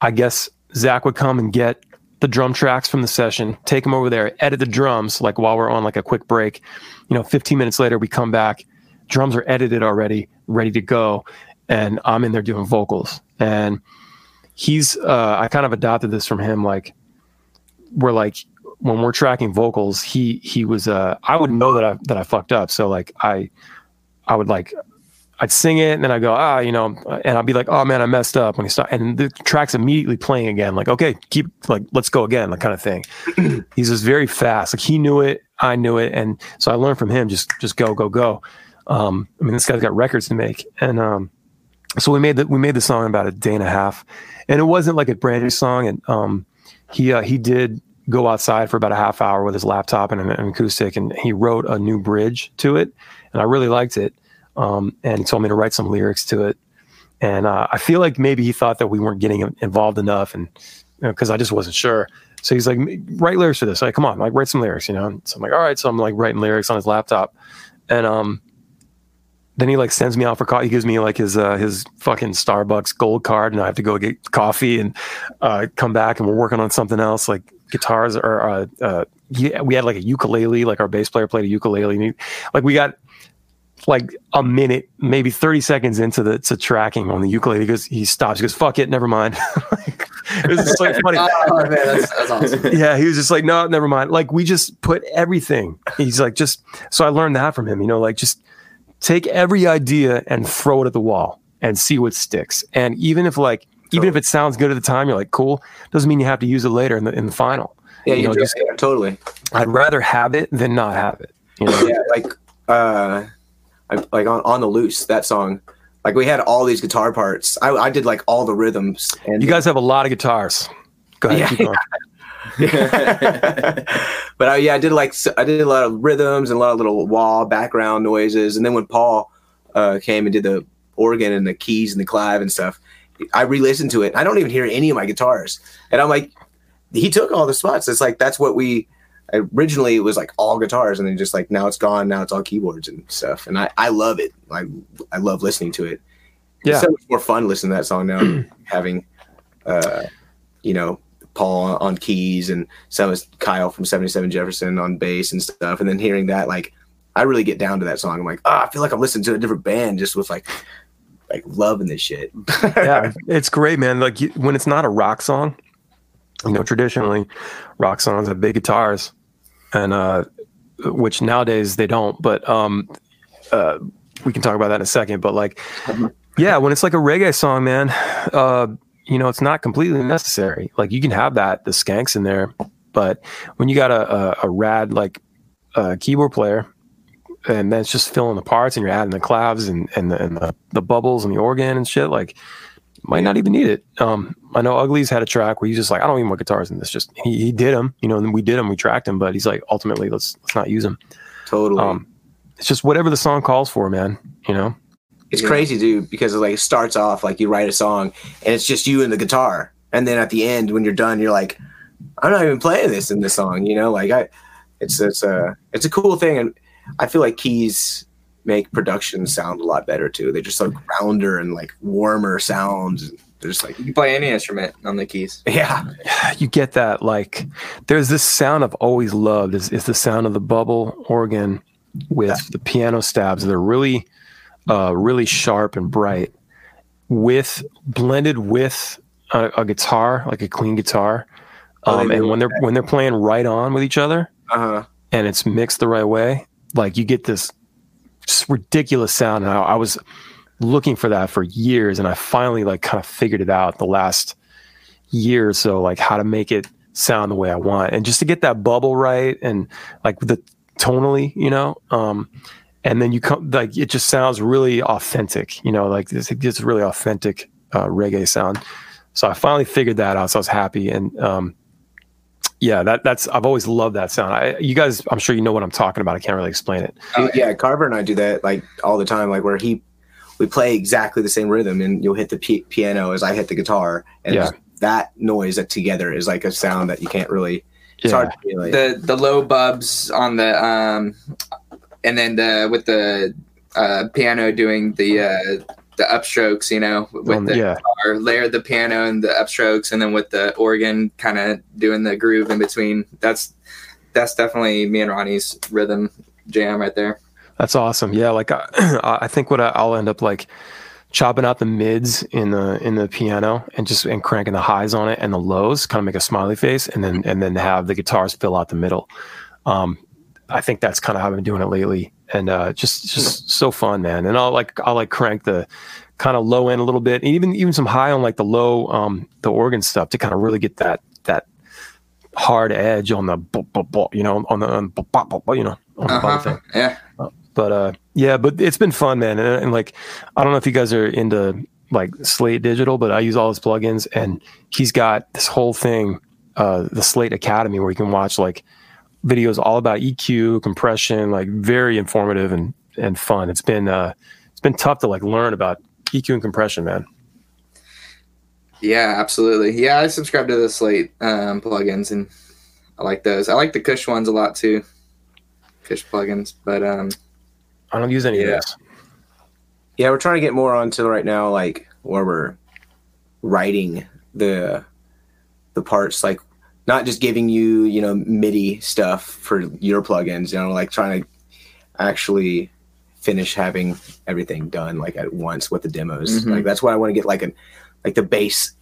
I guess Zach would come and get the drum tracks from the session, take them over there, edit the drums, like while we're on like a quick break. You know, 15 minutes later, we come back, drums are edited already, ready to go. And I'm in there doing vocals. And he's, uh, I kind of adopted this from him. Like, we're like, when we're tracking vocals, he, he was, uh, I would know that I, that I fucked up. So like, I, I would like, I'd sing it and then I go, ah, you know, and I'd be like, oh man, I messed up when he start, and the track's immediately playing again. Like, okay, keep like, let's go again, like kind of thing. (clears throat) He's just very fast. Like he knew it, I knew it, and so I learned from him. Just, just go, go, go. Um, I mean, this guy's got records to make, and um, so we made the we made the song in about a day and a half, and it wasn't like a brand new song. And um, he uh, he did go outside for about a half hour with his laptop and an, an acoustic, and he wrote a new bridge to it, and I really liked it. Um, and he told me to write some lyrics to it. And uh, I feel like maybe he thought that we weren't getting involved enough, and because I just wasn't sure. So he's like, write lyrics for this. Like, come on, like write some lyrics, you know. So I'm like, all right. So I'm like writing lyrics on his laptop, and um, then he like sends me out for coffee. He gives me like his uh, his fucking Starbucks gold card, and I have to go get coffee and uh, come back, and we're working on something else like guitars or uh, uh, yeah, we had like a ukulele, like our bass player played a ukulele. And he, like we got like a minute, maybe 30 seconds into the to tracking on the ukulele because he stops. He goes, fuck it, never mind. (laughs) like, it was like (laughs) funny. oh man, that's, that's awesome. (laughs) yeah, he was just like, no, never mind. Like we just put everything. He's like, just so I learned that from him, you know, like just take every idea and throw it at the wall and see what sticks. And even if like even if it sounds good at the time, you're like, cool, doesn't mean you have to use it later in the in the final. Yeah, You you know, just- yeah, totally. I'd rather have it than not have it. You know? yeah, like uh, I, like on on the loose that song. Like we had all these guitar parts. I, I did like all the rhythms. And You guys have a lot of guitars. Go ahead, Yeah. (laughs) but I, yeah, I did like I did a lot of rhythms and a lot of little wah background noises. And then when Paul uh, came and did the organ and the keys and the clav and stuff, I re-listened to it. I don't even hear any of my guitars, and I'm like, he took all the spots. It's like that's what we originally it was like all guitars, and then just like now it's gone. Now it's all keyboards and stuff, and I I love it. Like I love listening to it. Yeah. It's so much more fun listening to that song now, (clears throat) having, uh, you know, Paul on, on keys and some is Kyle from 77 Jefferson on bass and stuff. And then hearing that, like, I really get down to that song. I'm like, ah, I feel like I'm listening to a different band just with like, like loving this shit. (laughs) yeah, it's great, man. Like you, when it's not a rock song, you know, traditionally rock songs have big guitars, and uh, which nowadays they don't. But um, uh, we can talk about that in a second. But like, yeah, when it's like a reggae song, man, uh, you know, it's not completely necessary. Like you can have that the skanks in there, but when you got a a, a rad like uh, keyboard player. And then it's just filling the parts, and you're adding the clavs and and the, and the, the bubbles and the organ and shit. Like, might not even need it. Um, I know Ugly's had a track where he's just like, I don't even want guitars in this. Just he, he did them, you know, and we did them, we tracked him, but he's like, ultimately, let's let's not use them. totally. Um, it's just whatever the song calls for, man. You know, it's Yeah. crazy, dude, because it like it starts off like you write a song and it's just you and the guitar, and then at the end when you're done, you're like, I'm not even playing this in the song, you know? Like I, it's it's a it's a cool thing, and I feel like keys make production sound a lot better too. They're just like rounder and like warmer sounds. They're just like You can play any instrument on the keys. yeah, (sighs) you get that like there's this sound I've always loved is, is the sound of the bubble organ with the piano stabs. They're really uh, really sharp and bright with blended with a, a guitar, like a clean guitar. Oh, Um, do and when they're when they're playing right on with each other uh huh. and it's mixed the right way, like you get this just ridiculous sound. And I, I was looking for that for years, and I finally like kind of figured it out the last year or so, like how to make it sound the way I want, and just to get that bubble right, and like the tonally, you know. Um, and then you come like it just sounds really authentic, you know, like this it gets really authentic uh, reggae sound. So I finally figured that out. So I was happy, and um, yeah, that that's I've always loved that sound. I, you guys, I'm sure you know what I'm talking about. I can't really explain it. Oh, yeah, Carver and I do that like all the time. Like where he, we play exactly the same rhythm, and you'll hit the p- piano as I hit the guitar, and Yeah. that noise that together is like a sound that you can't really. It's Yeah. hard to relate. The the low bubs on the um, and then the with the uh, piano doing the uh, the upstrokes, you know, with Um, the yeah, guitar, layer the piano and the upstrokes, and then with the organ, kind of doing the groove in between. That's that's definitely me and Ronnie's rhythm jam right there. that's awesome. Yeah, like (clears throat) I, I think what I, I'll end up like chopping out the mids in the in the piano and just and cranking the highs on it and the lows, kind of make a smiley face, and then and then have the guitars fill out the middle. Um, I think that's kind of how I've been doing it lately, and uh, just just so fun, man. And I'll like I'll like crank the kind of low end a little bit, and even even some high on like the low um the organ stuff to kind of really get that that hard edge on the you know on the on you know on the Uh-huh. thing. Yeah, But uh, yeah, but it's been fun, man. And, and like, I don't know if you guys are into like Slate Digital, but I use all his plugins, and he's got this whole thing, uh, the Slate Academy, where you can watch like videos all about EQ, compression, like very informative and and fun. It's been uh, it's been tough to like learn about EQ and compression, man. yeah, absolutely. Yeah, I subscribe to the Slate um, plugins, and I like those. I like the Kush ones a lot too. Kush plugins, but um, I don't use any of Yeah. this. Yeah, we're trying to get more onto right now, like where we're writing the the parts, like not just giving you, you know, MIDI stuff for your plugins, you know, like trying to actually finish having everything done like at once with the demos. Mhm. Like that's why I want to get like an like the bass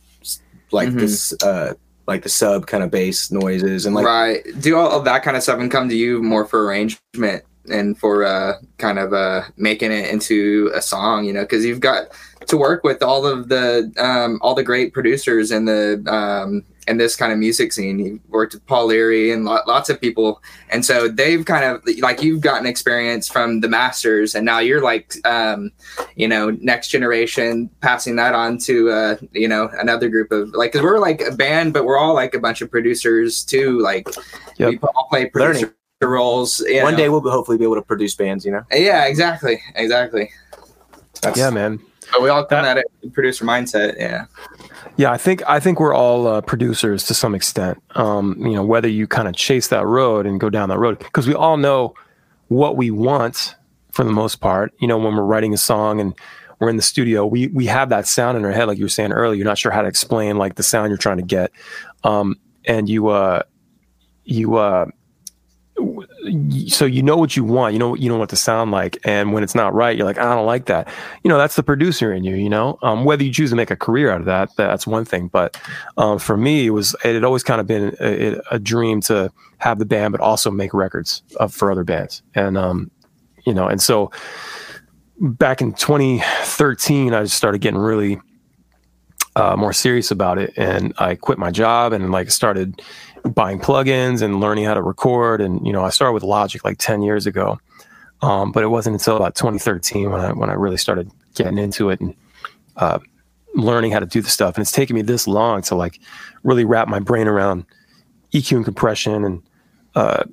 like Mhm. this uh like the sub kind of bass noises and like right, do all of that kind of stuff and come to you more for arrangement and for uh, kind of uh, making it into a song, you know, because you've got to work with all of the um, all the great producers in the um, in this kind of music scene. You worked with Paul Leary and lo- lots of people, and so they've kind of like you've gotten experience from the masters, and now you're like, um, you know, next generation passing that on to uh, you know another group of like because we're like a band, but we're all like a bunch of producers too. Like Yep. we all play producer roles. one know. day we'll hopefully be able to produce bands, you know. Yeah, exactly, exactly. That's, Yeah, man. But we all come at it with producer mindset. Yeah. Yeah, I think I think we're all uh, producers to some extent. Um, you know, whether you kind of chase that road and go down that road, because we all know what we want for the most part. You know, when we're writing a song and we're in the studio, we we have that sound in our head, like you were saying earlier. You're not sure how to explain like the sound you're trying to get, um, and you uh, you uh, so you know what you want you know you know what to sound like and when it's not right you're like i don't like that. You know that's the producer in you you know? Um, whether you choose to make a career out of that that's one thing but um, for me it was it had always kind of been a, a, dream to have the band but also make records of, for other bands. And um, you know and so back in 2013 i just started getting really uh, more serious about it and i quit my job and like started buying plugins and learning how to record. And you know, I started with Logic like ten years ago, um, but it wasn't until about 2013 when I when I really started getting into it and uh, learning how to do the stuff. And it's taken me this long to like really wrap my brain around EQ and compression and uh,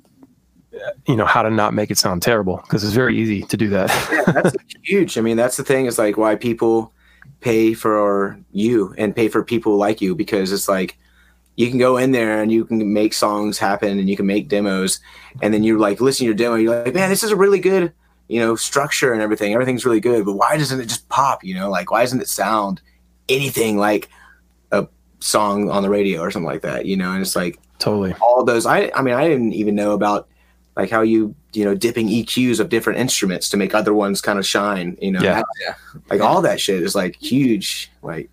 you know how to not make it sound terrible because it's very easy to do that. (laughs) yeah, that's huge. I mean, that's the thing is like why people pay for you and pay for people like you because it's like you can go in there and you can make songs happen and you can make demos. And then you like listen to your demo you're like man this is a really good you know structure and everything. Everything's really good but why doesn't it just pop you know? Like why doesn't it sound anything like a song on the radio or something like that? You know and it's like totally. all those i i mean i didn't even know about like how you you know dipping eqs of different instruments to make other ones kind of shine you know? Yeah. yeah. like all that shit is like huge like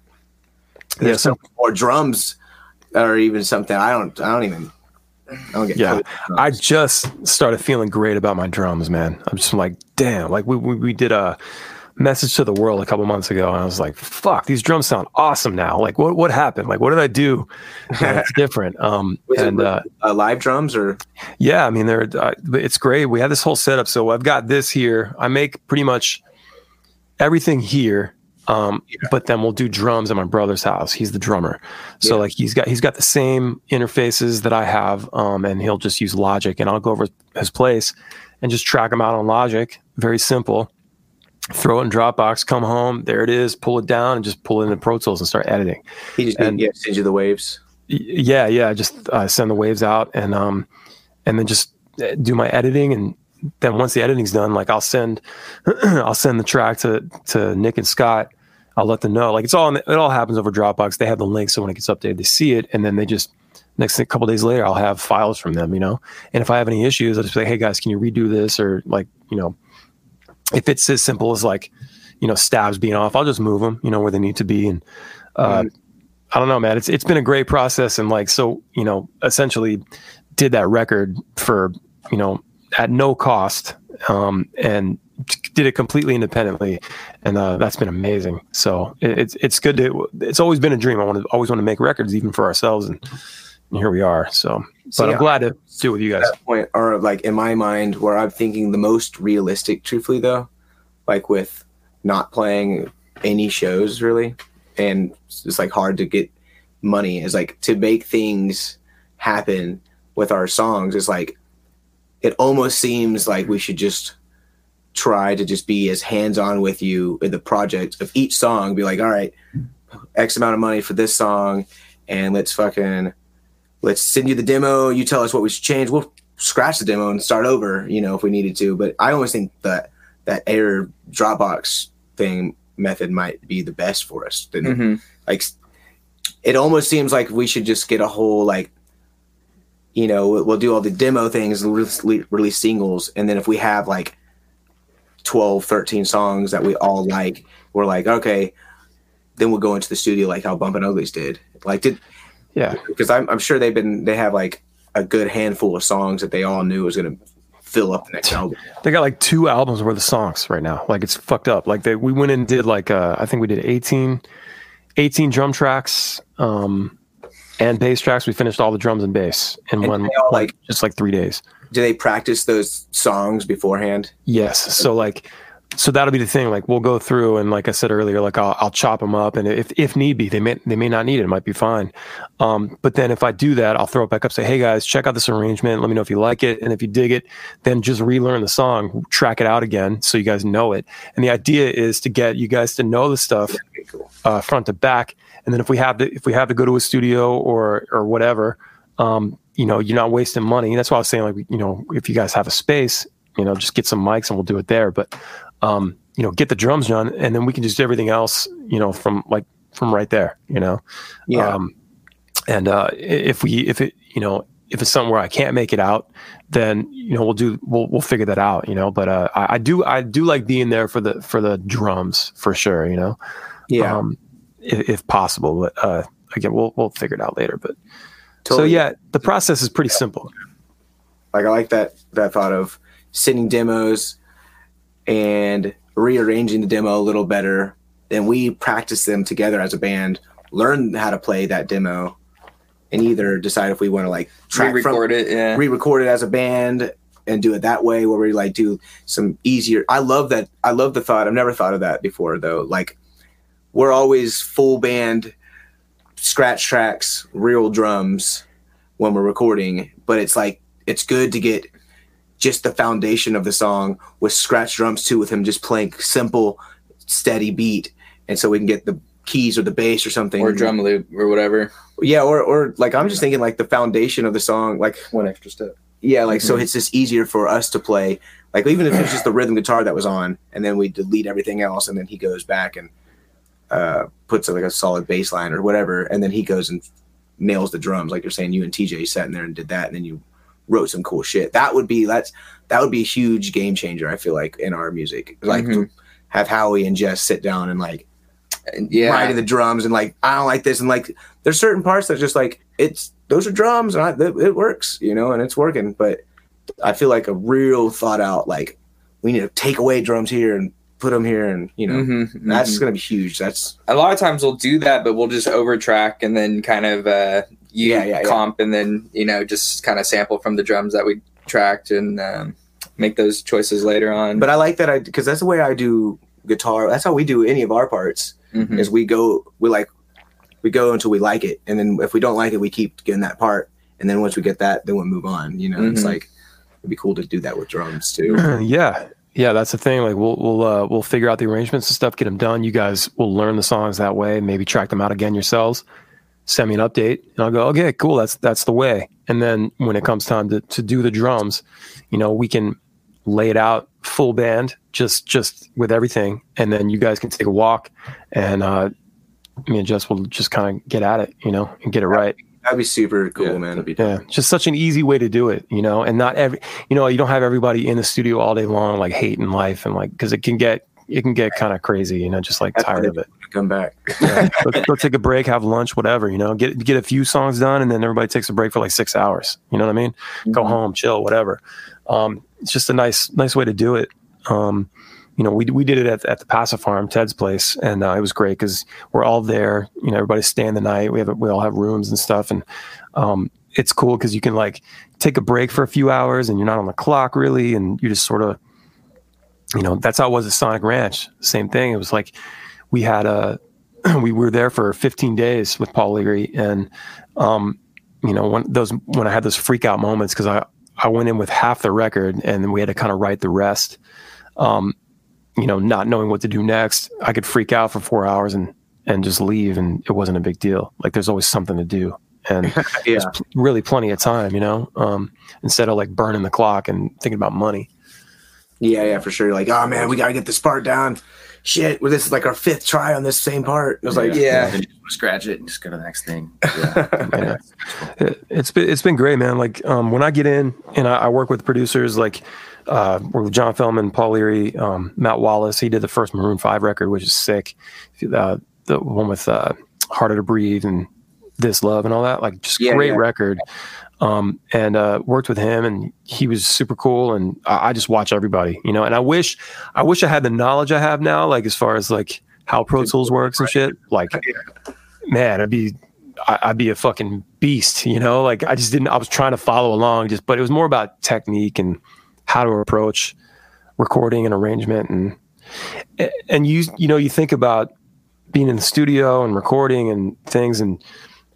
there's yeah, so, more drums or even something. I don't. I don't even. I don't get. Yeah, I just started feeling great about my drums, man. I'm just like, damn. Like we we, we did a message to the world a couple months ago, and I was like, fuck, these drums sound awesome now. Like, what what happened? Like, what did I do? it's (laughs) different. Um, Was and uh, uh, live drums or yeah, I mean, they're uh, it's great. We have this whole setup. So I've got this here. I make pretty much everything here um, yeah. But then we'll do drums at my brother's house. He's the drummer, so yeah. like he's got he's got the same interfaces that I have, um, and he'll just use Logic, and I'll go over his place and just track them out on Logic. Very simple. Throw it in Dropbox, come home, there it is. Pull it down and just pull it into Pro Tools and start editing. He just and, yeah, sends you the waves. Yeah, yeah. I just uh, send the waves out and um, and then just uh, do my editing and then once the editing's done, like I'll send, (clears throat) I'll send the track to to Nick and Scott, I'll let them know. Like it's all it all happens over Dropbox. They have the link, so when it gets updated, they see it, and then they just next thing, a couple days later, I'll have files from them. You know, and if I have any issues, I'll just be like, hey guys, can you redo this or like you know, if it's as simple as like you know stabs being off, I'll just move them. You know where they need to be, and uh. I don't know, man. It's it's been a great process, and like so, you know, essentially did that record for you know at no cost um, and did it completely independently, and uh, that's been amazing. So it, it's it's good to. It's always been a dream. I want to always want to make records, even for ourselves, and, and here we are. So, but See, I'm glad to do it with you guys. point, or like in my mind, where I'm thinking the most realistic, truthfully though, like with not playing any shows really, and it's like hard to get money. Is like to make things happen with our songs. Is like it almost seems like we should just try to just be as hands-on with you in the project of each song be like all right x amount of money for this song and let's fucking let's send you the demo. You tell us what we should change. We'll scratch the demo and start over you know if we needed to. But i always think that that air dropbox thing method might be the best for us. Mm-hmm. like it almost seems like we should just get a whole like you know we'll do all the demo things release, release singles and then if we have like 12 13 songs that we all like. We're like okay then we'll go into the studio like how bumpin' uglies did. Like did yeah. Because I'm, I'm sure they've been they have like a good handful of songs that they all knew was going to fill up the next album. (laughs) They got like two albums worth of songs right now. Like it's fucked up. Like they we went and did like uh i think we did 18 18 drum tracks um and bass tracks. We finished all the drums and bass in and one all, like just like three days do they practice those songs beforehand? Yes. So like so that'll be the thing. Like we'll go through and like I said earlier, like I'll, I'll chop them up, and if if need be, they may they may not need it. It might be fine. Um, but then if I do that, I'll throw it back up. Say, hey guys, check out this arrangement. Let me know if you like it, and if you dig it, then just relearn the song, track it out again, so you guys know it. And the idea is to get you guys to know the stuff uh, front to back. And then if we have to if we have to go to a studio or or whatever, um, you know, you're not wasting money. That's why I was saying like you know if you guys have a space, you know, just get some mics and we'll do it there. But um, you know, get the drums done, and then we can just do everything else, you know, from like from right there. You know, Yeah. um, and uh, if we if it you know if it's something where I can't make it out, then you know we'll do we'll we'll figure that out. You know, but uh, I, I do I do like being there for the for the drums for sure. You know yeah. um, if, if possible. But uh, again, we'll we'll figure it out later. But so yeah, the process is pretty simple. Like I like that that thought of sending demos and rearranging the demo a little better. Then we practice them together as a band, learn how to play that demo, and either decide if we want to like track from Re-record it. Yeah. re-record it as a band and do it that way where we like do some easier i love that i love the thought i've never thought of that before though like we're always full band scratch tracks real drums when we're recording but it's like it's good to get just the foundation of the song with scratch drums too with him just playing simple steady beat and so we can get the keys or the bass or something or drum loop or whatever. yeah or, or like i'm just thinking like the foundation of the song like One extra step. yeah, like so Mhm. it's just easier for us to play. Like even if it's just the rhythm guitar that was on, and then we delete everything else, and then he goes back and uh, puts like a solid bass line or whatever, and then he goes and nails the drums. Like you're saying, you and TJ sat in there and did that, and then you wrote some cool shit. That would be that's that would be a huge game changer. I feel like in our music, like to Mhm. have Howie and Jess sit down and like Yeah. writing the drums and like I don't like this and like there's certain parts that just like it's those are drums and I, it, it works you know and it's working but I feel like a real thought out like we need to take away drums here and put them here and you know Mhm, that's mhm. gonna be huge that's a lot of times we'll do that, but we'll just over track and then kind of uh, you Yeah, yeah, yeah. comp and then you know just kind of sample from the drums that we tracked and um, make those choices later on. but I like that I because that's the way I do guitar that's how we do any of our parts Mhm. is we go we like we go until we like it and then if we don't like it we keep getting that part and then once we get that then we'll move on you know it's Mhm. like it'd be cool to do that with drums too (clears throat) yeah, yeah, that's the thing. Like we'll we'll uh, we'll figure out the arrangements and stuff, get them done. You guys will learn the songs that way. Maybe track them out again yourselves. Send me an update, and I'll go, okay, cool. That's that's the way. And then when it comes time to to do the drums, you know, we can lay it out full band, just just with everything, and then you guys can take a walk, and uh, me and Jess will just kind of get at it, you know, and get it right. That'd be super cool Yeah, man that'd be Yeah, just such an easy way to do it, you know, and not every, you know, you don't have everybody in the studio all day long, like hating life and like, cause it can get, it can get kind of crazy, you know, just like That's tired why of it. come back Yeah. go, go take a break, have lunch, whatever, you know, get, get a few songs done and then everybody takes a break for like six hours. You know what I mean? Go home, chill, whatever. Um, it's just a nice, nice way to do it. Um, you know, we, we did it at, at the Passive Farm, Ted's place, and uh, it was great because we're all there. You know, everybody's staying the night. We have we all have rooms and stuff, and um, it's cool because you can like take a break for a few hours, and you're not on the clock really, and you just sort of, you know, that's how it was at Sonic Ranch. Same thing. It was like we had a (clears throat) we were there for 15 days with Paul Leary, and um, you know, when those when I had those freak out moments because I I went in with half the record, and we had to kind of write the rest. Um, you know, not knowing what to do next, I could freak out for four hours and and just leave, and it wasn't a big deal. Like there's always something to do, and (laughs) yeah pl- really plenty of time, you know, um, instead of like burning the clock and thinking about money. Yeah, yeah, for sure. You're Like, oh man, we gotta get this part down. Shit, well, this is like our fifth try on this same part. It was like, Yeah. Then you scratch it and just go to the next thing. (laughs) Yeah. Yeah. It, it's been it's been great, man. Like um, when I get in and I, I work with producers like uh, with John Feldmann, Paul Leary, um, Matt Wallace. He did the first Maroon Five record, which is sick. Uh, the one with uh, Harder to Breathe and This Love and all that. Like just Yeah, great yeah. record. Um, and uh, worked with him, and he was super cool. And I, I just watch everybody, you know. And I wish, I wish I had the knowledge I have now, like as far as like how Pro Tools works and shit. Like, man, I'd be I'd be a fucking beast, you know. Like I just didn't. I was trying to follow along, just but it was more about technique and how to approach recording and arrangement, and And you you know you think about being in the studio and recording and things, and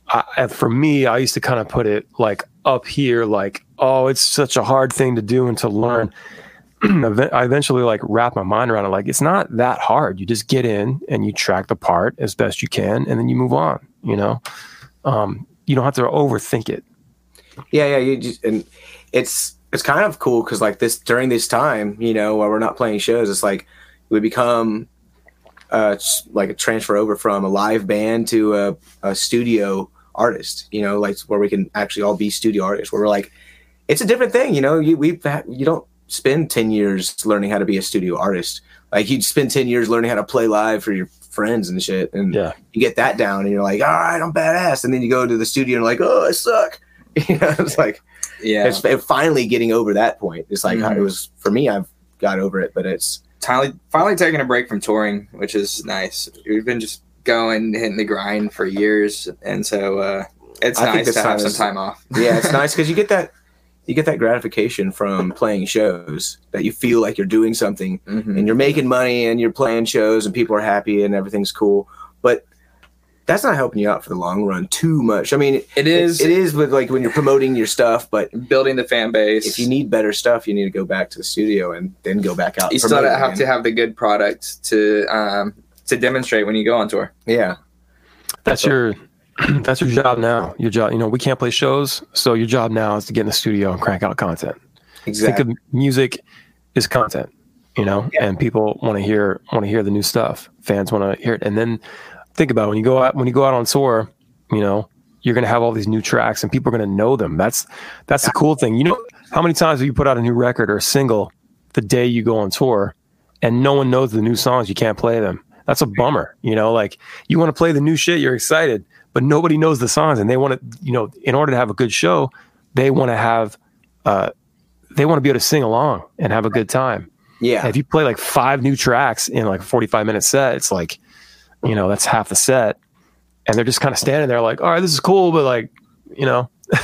I, for me, I used to kind of put it like up here, like oh, it's such a hard thing to do and to learn. (clears throat) I eventually like wrap my mind around it. Like it's not that hard. You just get in and you track the part as best you can, and then you move on. You know, um, you don't have to overthink it. Yeah, yeah, you just and it's it's kind of cool because like this during this time, you know, while we're not playing shows, it's like we become uh like a transfer over from a live band to a, a studio artist, you know, like where we can actually all be studio artists. Where we're like, it's a different thing, you know. You we you don't spend ten years learning how to be a studio artist. Like you'd spend ten years learning how to play live for your friends and shit, and Yeah. you get that down, and you're like, all right, I'm badass, and then you go to the studio and like, oh, I suck. (laughs) You know, it's like Yeah. it's finally getting over that point. It's like Mhm. it was for me. I've got over it, but it's finally finally taking a break from touring, which is nice. We've been just going hitting the grind for years, and so uh, it's I nice to have some time off. (laughs) yeah, it's nice because you get that (laughs) you get that gratification from playing shows that you feel like you're doing something Mhm. and you're making money and you're playing shows and people are happy and everything's cool, that's not helping you out for the long run too much. I mean, It is it is with like when you're promoting your stuff, but building the fan base. if you need better stuff, you need to go back to the studio and then go back out. you still promote it have to have the good product to um, to demonstrate when you go on tour. yeah, That's your (clears throat) that's your job now. Your job, you know, we can't play shows, so your job now is to get in the studio and crank out content. exactly. Think of music is content, you know, Yeah. and people want to hear want to hear the new stuff. Fans want to hear it, and then think about it, when you go out when you go out on tour, you know, you're gonna have all these new tracks, and people are gonna know them. That's that's the cool thing. You know, how many times have you put out a new record or a single the day you go on tour, and no one knows the new songs? You can't play them. That's a bummer. You know, like you want to play the new shit, you're excited, but nobody knows the songs, and they want to, you know, in order to have a good show, they want to have. Uh, they want to be able to sing along and have a good time. yeah. And if you play like five new tracks in like a 45 minute set, it's like, you know, that's half the set. And they're just kind of standing there like, all right, this is cool, but like, you know, (laughs)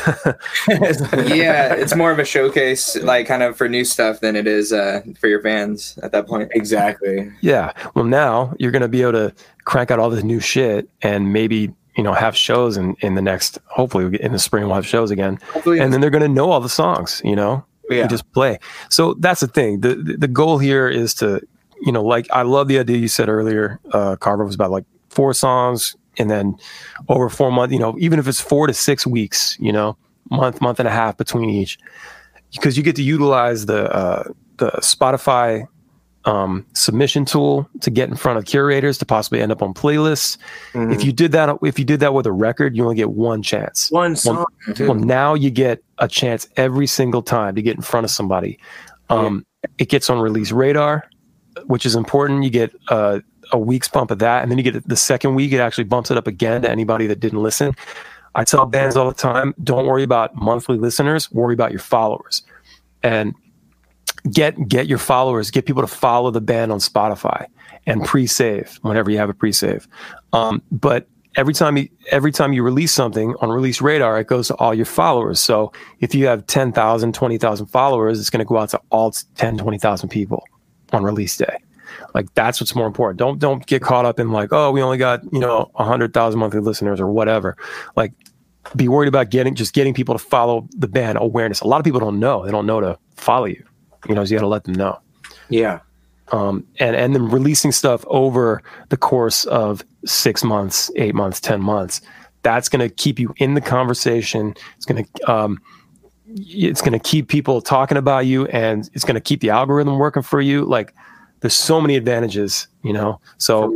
yeah, it's more of a showcase, like kind of for new stuff than it is uh, for your fans at that point. exactly. yeah. Well, now you're going to be able to crank out all this new shit and maybe, you know, have shows in, in the next, hopefully in the spring, we'll have shows again. Hopefully, And then they're going to know all the songs, you know, Yeah. you just play. So that's the thing. The, the the goal here is to, you know, like I love the idea you said earlier. Uh, Carver was about like four songs, and then over four months. You know, even if it's four to six weeks, you know, month month and a half between each, because you get to utilize the uh, the Spotify um, submission tool to get in front of curators to possibly end up on playlists. Mhm. If you did that, if you did that with a record, you only get one chance. one song. Well, now you get a chance every single time to get in front of somebody. Um, It gets on release radar, which is important. You get uh, a week's bump of that, and then you get the second week. It actually bumps it up again to anybody that didn't listen. I tell bands all the time: don't worry about monthly listeners. Worry about your followers, and get get your followers. Get people to follow the band on Spotify and pre-save whenever you have a pre-save. Um, but every time you every time you release something on release radar it goes to all your followers so if you have 10,000 20,000 followers it's going to go out to all 10 20,000 people on release day. Like that's what's more important. Don't don't get caught up in like oh we only got you know 100,000 monthly listeners or whatever. Like be worried about getting just getting people to follow the band. Awareness. A lot of people don't know. They don't know to follow you. You know so you got to let them know. Yeah. um, and and then releasing stuff over the course of six months, eight months, ten months. That's going to keep you in the conversation. It's going to um, it's going to keep people talking about you, and it's going to keep the algorithm working for you. Like there's so many advantages, you know. So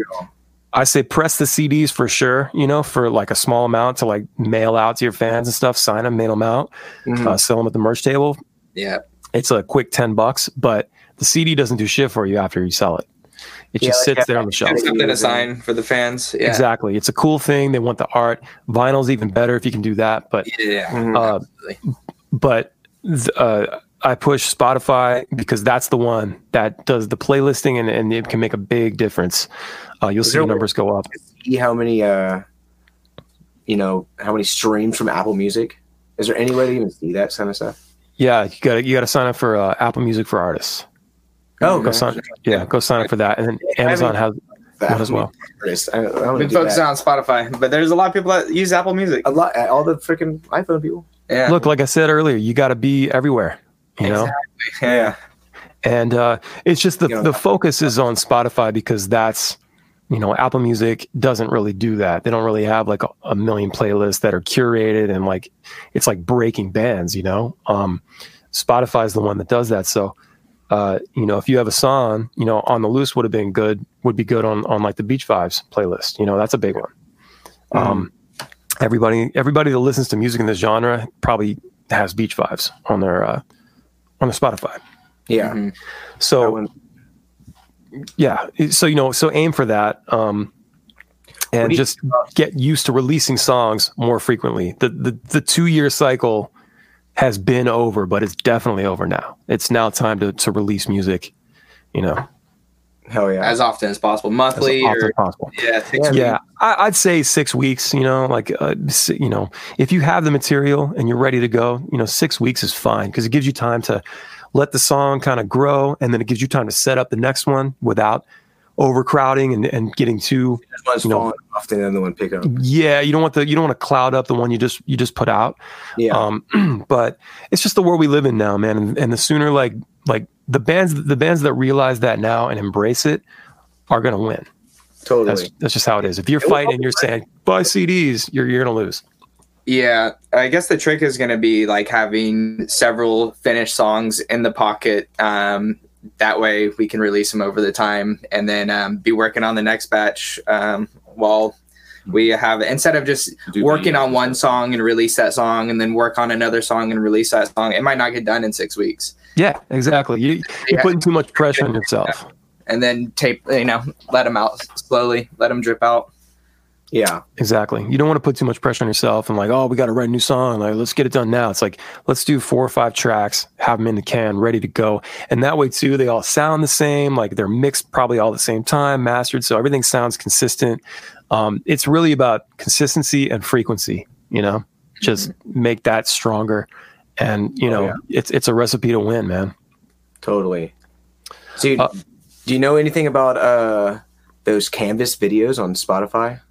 I say press the CDs for sure, you know, for like a small amount to like mail out to your fans and stuff. Sign them, mail them out, Mhm. uh, sell them at the merch table yeah, it's a quick 10 bucks, but the CD doesn't do shit for you after you sell it. It Yeah, just like, sits there on the shelf. something to sign for the fans. Yeah, Exactly. It's a cool thing. They want the art. Vinyl's even better if you can do that. But, yeah, uh. But, th- uh, I push Spotify because that's the one that does the playlisting and, and it can make a big difference. Uh, you'll Is see the numbers go up. see how many uh you know how many streams from apple music is there any way to even see that kind of stuff Yeah, you got to you got to sign up for uh, Apple Music for Artists. Oh, Go sign, yeah, go sign up for that, and then Amazon has that one as well. Music. I, I We've would been do focusing on Spotify, but there's a lot of people that use Apple Music. a lot. All the freaking iPhone people. Yeah. Look, like I said earlier, you got to be everywhere, you know. Yeah. And uh, it's just the You know, the focus is on Spotify because that's you know Apple Music doesn't really do that. They don't really have like a, a million playlists that are curated and like it's like breaking bands. You know, um, Spotify is the one that does that. So. Uh, you know, if you have a song, you know, on the loose would have been good, would be good on on like the Beach Vibes playlist. You know, that's a big one. Um, everybody, everybody that listens to music in this genre probably has Beach Vibes on their uh, on their Spotify. Yeah. Mhm. So yeah, so you know, so aim for that, um, and just get used to releasing songs more frequently. The the the two year cycle has been over, but it's definitely over now. It's now time to to release music. You know, Hell yeah. As often as possible, as monthly often or as possible. yeah, six Yeah, I, I'd say six weeks. You know, like uh, you know, if you have the material and you're ready to go, you know, six weeks is fine because it gives you time to let the song kind of grow, and then it gives you time to set up the next one without overcrowding and, and getting too This one's you know- off, and then the one pick up. yeah you don't want the you don't want to cloud up the one you just you just put out Yeah. um (clears throat) but it's just the world we live in now man and, and the sooner like like the bands the bands that realize that now and embrace it are gonna win totally. that's that's just how it is if you're It fighting you're saying buy cds you're you're gonna lose Yeah, I guess the trick is going to be like having several finished songs in the pocket. Um, that way we can release them over the time and then um, be working on the next batch um, while we have instead of just Do the- working on one song and release that song and then work on another song and release that song. It might not get done in six weeks. Yeah exactly you, you're Yeah. putting too much pressure on yourself And then tape, you know, let them out slowly, let them drip out. yeah. Exactly. You don't want to put too much pressure on yourself and like, oh, we got to write a new song. Like, let's get it done now. It's like, let's do four or five tracks, have them in the can, ready to go. And that way too, they all sound the same. Like they're mixed probably all at the same time, mastered. So everything sounds consistent. Um, it's really about consistency and frequency, you know, just make that stronger. And, you Oh, know, yeah. it's, it's a recipe to win, man. Totally. Dude, Uh, do you know anything about uh those Canvas videos on Spotify?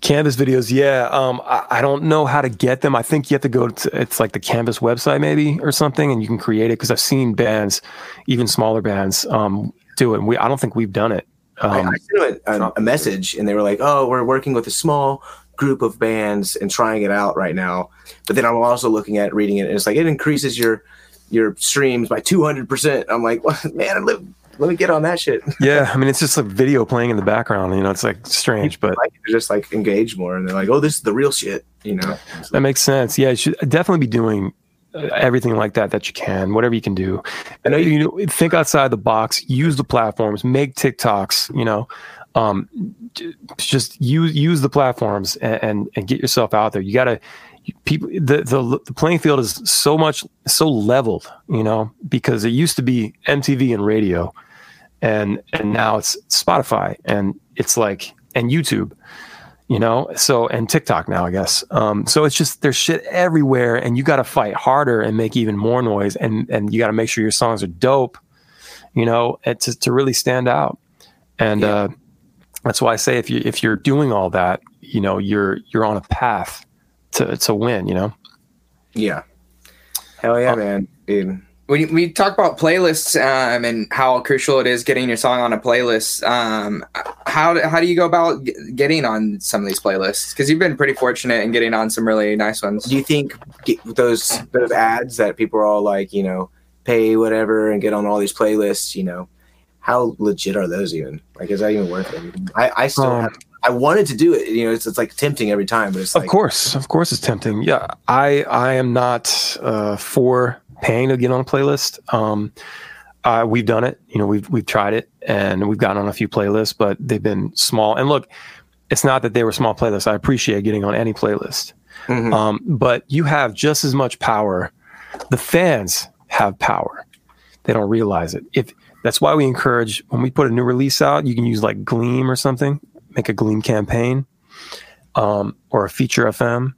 Canvas videos, yeah. Um, I, I don't know how to get them. I think you have to go to it's like the Canvas website maybe or something, and you can create it because I've seen bands, even smaller bands, um, do it. And we I don't think we've done it. I, Um, I sent them a, a, a message, and they were like, "Oh, we're working with a small group of bands and trying it out right now." But then I'm also looking at reading it, and it's like it increases your your streams by 200. percent I'm like, well, (laughs) man, let, let me get on that shit. (laughs) yeah, I mean it's just like video playing in the background. You know, it's like strange, but like to just like engage more, and they're like, "Oh, this is the real shit," you know. That makes sense. Yeah, you should definitely be doing uh, everything like that that you can, whatever you can do. I know you know, think outside the box, use the platforms, make TikToks. You know, um, just use use the platforms and and, and get yourself out there. You gotta people the, the the playing field is so much so leveled. You know, because it used to be MTV and radio, and and now it's Spotify and it's like and YouTube you know so and tiktok now i guess um so it's just there's shit everywhere and you got to fight harder and make even more noise and and you got to make sure your songs are dope you know to, to really stand out and Yeah. uh that's why i say if you if you're doing all that you know you're you're on a path to to win you know Yeah. Hell yeah, Oh. man, dude. we, we talk about playlists um, and how crucial it is getting your song on a playlist. Um, how, do- how do you go about g- getting on some of these playlists? Because you've been pretty fortunate in getting on some really nice ones. Do you think those those ads that people are all like, you know, pay whatever and get on all these playlists, you know, how legit are those even? Like, is that even worth it? I, I still Um, have, I wanted to do it. You know, it's, it's like tempting every time, but it's Of course, of course, it's tempting. Yeah, I I am not uh, for paying to get on a playlist. Um, uh, we've done it. You know, we've we've tried it, and we've gotten on a few playlists, but they've been small. And look, it's not that they were small playlists. I appreciate getting on any playlist, Mhm. um, but you have just as much power. The fans have power. They don't realize it. If that's why we encourage when we put a new release out, you can use like Gleam or something, make a Gleam campaign, um, or a feature FM,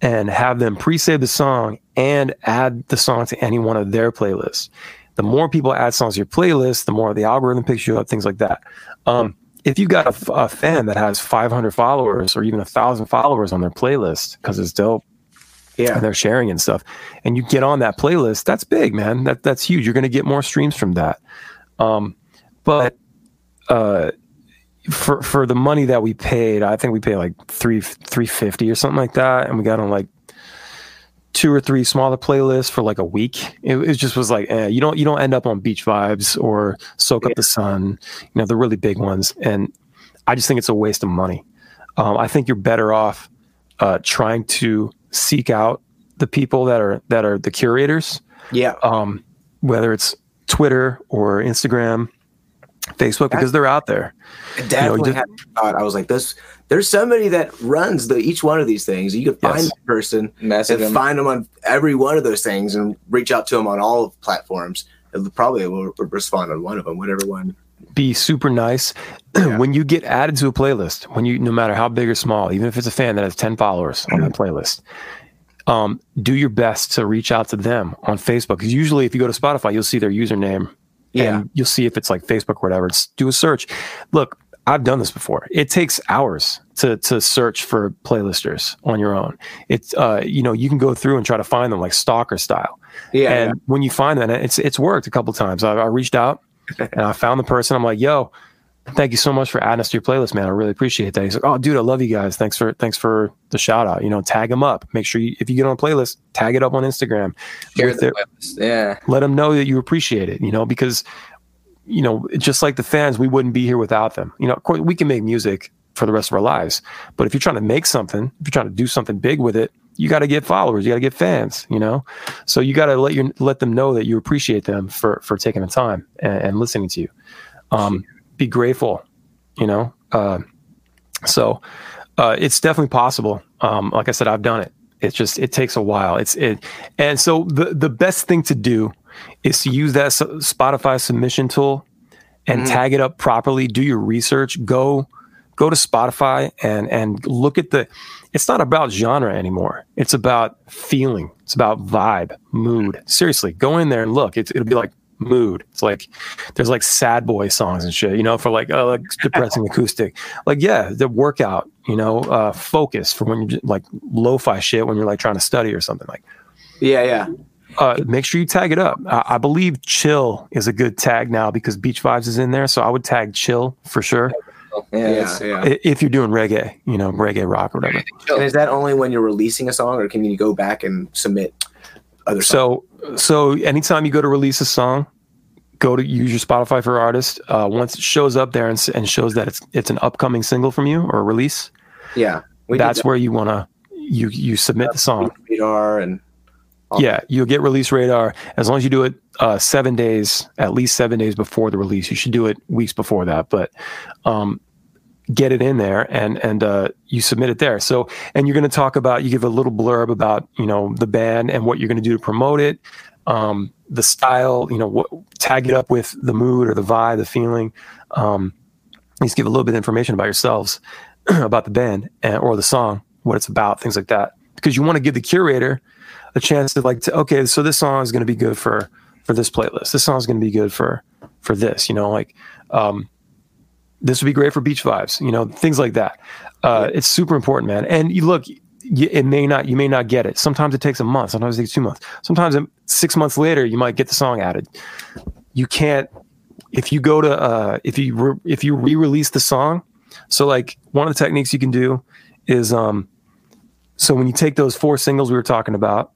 and have them pre-save the song and add the song to any one of their playlists. the more people add songs to your playlist, the more the algorithm picks you up, things like that. Um, if you've got a fan that has 500 followers or even a thousand followers on their playlist because it's dope Yeah. and they're sharing and stuff, and you get on that playlist, that's big, man. That that's huge. You're going to get more streams from that. Um, but uh, for for the money that we paid, I think we paid like three three fifty or something like that, and we got on like two or three smaller playlists for like a week. It, it just was like eh, you don't you don't end up on Beach Vibes or Soak Up the Sun, you know the really big ones, and I just think it's a waste of money. Um, I think you're better off uh, trying to seek out the people that are that are the curators, Yeah. um, whether it's Twitter or Instagram, Facebook, because they're out there. I definitely just- had thought. I was like, "This, there's somebody that runs the each one of these things. You could find Yes. that person Message and them. find them on every one of those things and reach out to them on all platforms. And probably will respond on one of them, whatever one. be super nice (clears throat) Yeah. when you get added to a playlist when you no matter how big or small even if it's a fan that has 10 followers on that mm-hmm. playlist um, do your best to reach out to them on facebook because usually if you go to spotify you'll see their username Yeah. and you'll see if it's like facebook or whatever it's, do a search look i've done this before it takes hours to to search for playlisters on your own it's uh you know you can go through and try to find them like stalker style Yeah. and when you find that, it's it's worked a couple times. I, I reached out (laughs) and I found the person. I'm like, "Yo, thank you so much for adding us to your playlist, man. I really appreciate that." He's like, "Oh, dude, I love you guys. Thanks for thanks for the shout out. You know, tag them up. Make sure you, if you get on a playlist, tag it up on Instagram. Share the playlist. Yeah. Let them know that you appreciate it. You know, because you know, just like the fans, we wouldn't be here without them. You know, of course, we can make music for the rest of our lives, but if you're trying to make something, if you're trying to do something big with it, you got to get followers, you got to get fans. You know, so you got to let your let them know that you appreciate them for for taking the time and, and listening to you. Um, be grateful. You know, uh, so uh, it's definitely possible. Um, like I said, I've done it. It's just it takes a while. It's it, and so the the best thing to do is to use that Spotify submission tool and Mhm. tag it up properly. Do your research. Go go to Spotify and and look at the. It's not about genre anymore. It's about feeling. It's about vibe, mood. Seriously, go in there and look. It's, it'll be like mood. It's like there's like sad boy songs and shit. You know, for like oh, like (laughs) depressing acoustic. Like yeah, the workout. You know, uh, focus for when you're like lo-fi shit when you're like trying to study or something like yeah. Yeah. uh, make sure you tag it up. I, I believe chill is a good tag now because Beach Vibes is in there. So I would tag chill for sure Yeah. Yeah. Yeah. If you're doing reggae, you know, reggae rock or whatever. And is that only when you're releasing a song, or can you go back and submit other? So, so anytime you go to release a song, go to use your Spotify for artist. Uh, once it shows up there and, and shows that it's it's an upcoming single from you or a release, yeah, that's that where you want to you you submit the song. radar and Yeah, you'll get release radar as long as you do it uh, seven days, at least seven days before the release. You should do it weeks before that, but um, get it in there and and uh, you submit it there. So, and you're going to talk about you give a little blurb about you know the band and what you're going to do to promote it, um, the style, you know, what, tag it up with the mood or the vibe, the feeling. Um, just give a little bit of information about yourselves, (clears throat) about the band and, or the song, what it's about, things like that, because you want to give the curator a chance to like to, okay so this song is going to be good for for this playlist this song is going to be good for for this you know like um this would be great for beach vibes you know things like that. Uh it's super important man. And you look you, it may not you may not get it. Sometimes it takes a month sometimes it takes two months. Sometimes it- six months later you might get the song added. You can't if you go to uh if you re, if you re-release the song so like one of the techniques you can do is um so when you take those four singles we were talking about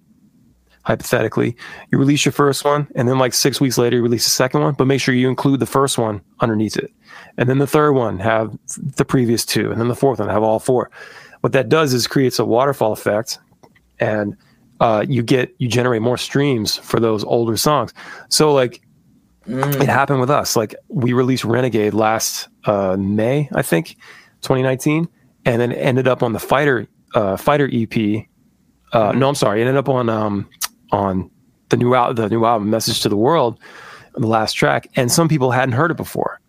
hypothetically, you release your first one, and then like six weeks later, you release the second one, but make sure you include the first one underneath it. And then the third one have the previous two, and then the fourth one have all four. What that does is creates a waterfall effect, and uh, you get you generate more streams for those older songs. So like Mm. it happened with us. Like we released Renegade last uh, May, I think, 2019, and then ended up on the Fighter uh, Fighter EP. Uh, No, I'm sorry, it ended up on um, on the new al- the new album, Message to the World, the last track, and some people hadn't heard it before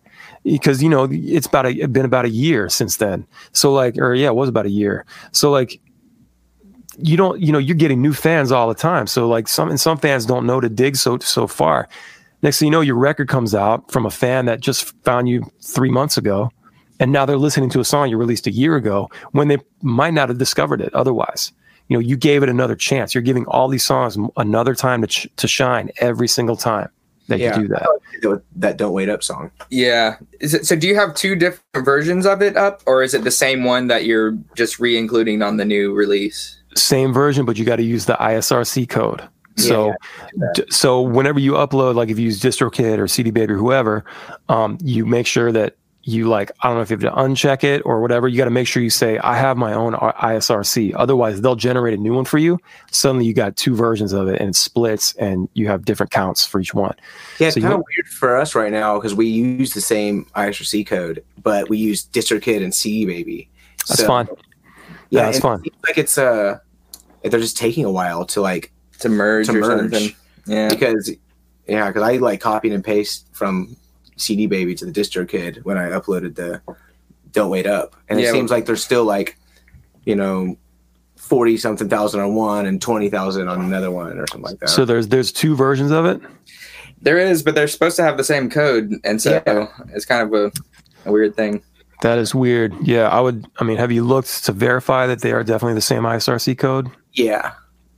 because you know it's about a been about a year since then. So like, or yeah, it was about a year. So like. You don't, you know, you're getting new fans all the time. So like some, and some fans don't know to dig so so far Next thing you know, your record comes out from a fan that just found you three months ago, and now they're listening to a song you released a year ago when they might not have discovered it otherwise. You know, you gave it another chance. You're giving all these songs another time to ch- to shine every single time that Yeah. you do that. That- That "Don't Wait Up" song. Yeah. Is it so? Do you have two different versions of it up, or is it the same one that you're just re-including on the new release? Same version, but you got to use the ISRC code. So, Yeah, so whenever you upload, like if you use DistroKid or CD Baby or whoever, um, you make sure that you like I don't know if you have to uncheck it or whatever. You got to make sure you say I have my own R- ISRC. Otherwise, they'll generate a new one for you. Suddenly, you got two versions of it and it splits, and you have different counts for each one. Yeah, it's So you kind of weird for us right now because we use the same ISRC code, but we use DistroKid and CD Baby. That's So, fine. Yeah, Yeah, that's and fine. it Like it's uh, they're just taking a while to like To merge to or merge something? Yeah. because yeah, because I like copied and paste from CD Baby to the DistroKid when I uploaded the "Don't Wait Up," and it Yeah, seems like there's still like, you know, forty something thousand on one and twenty thousand on another one or something like that. So there's there's two versions of it. There is, but they're supposed to have the same code, and so Yeah. it's kind of a, a weird thing. That is weird. Yeah, I would. I mean, have you looked to verify that they are definitely the same ISRC code? yeah,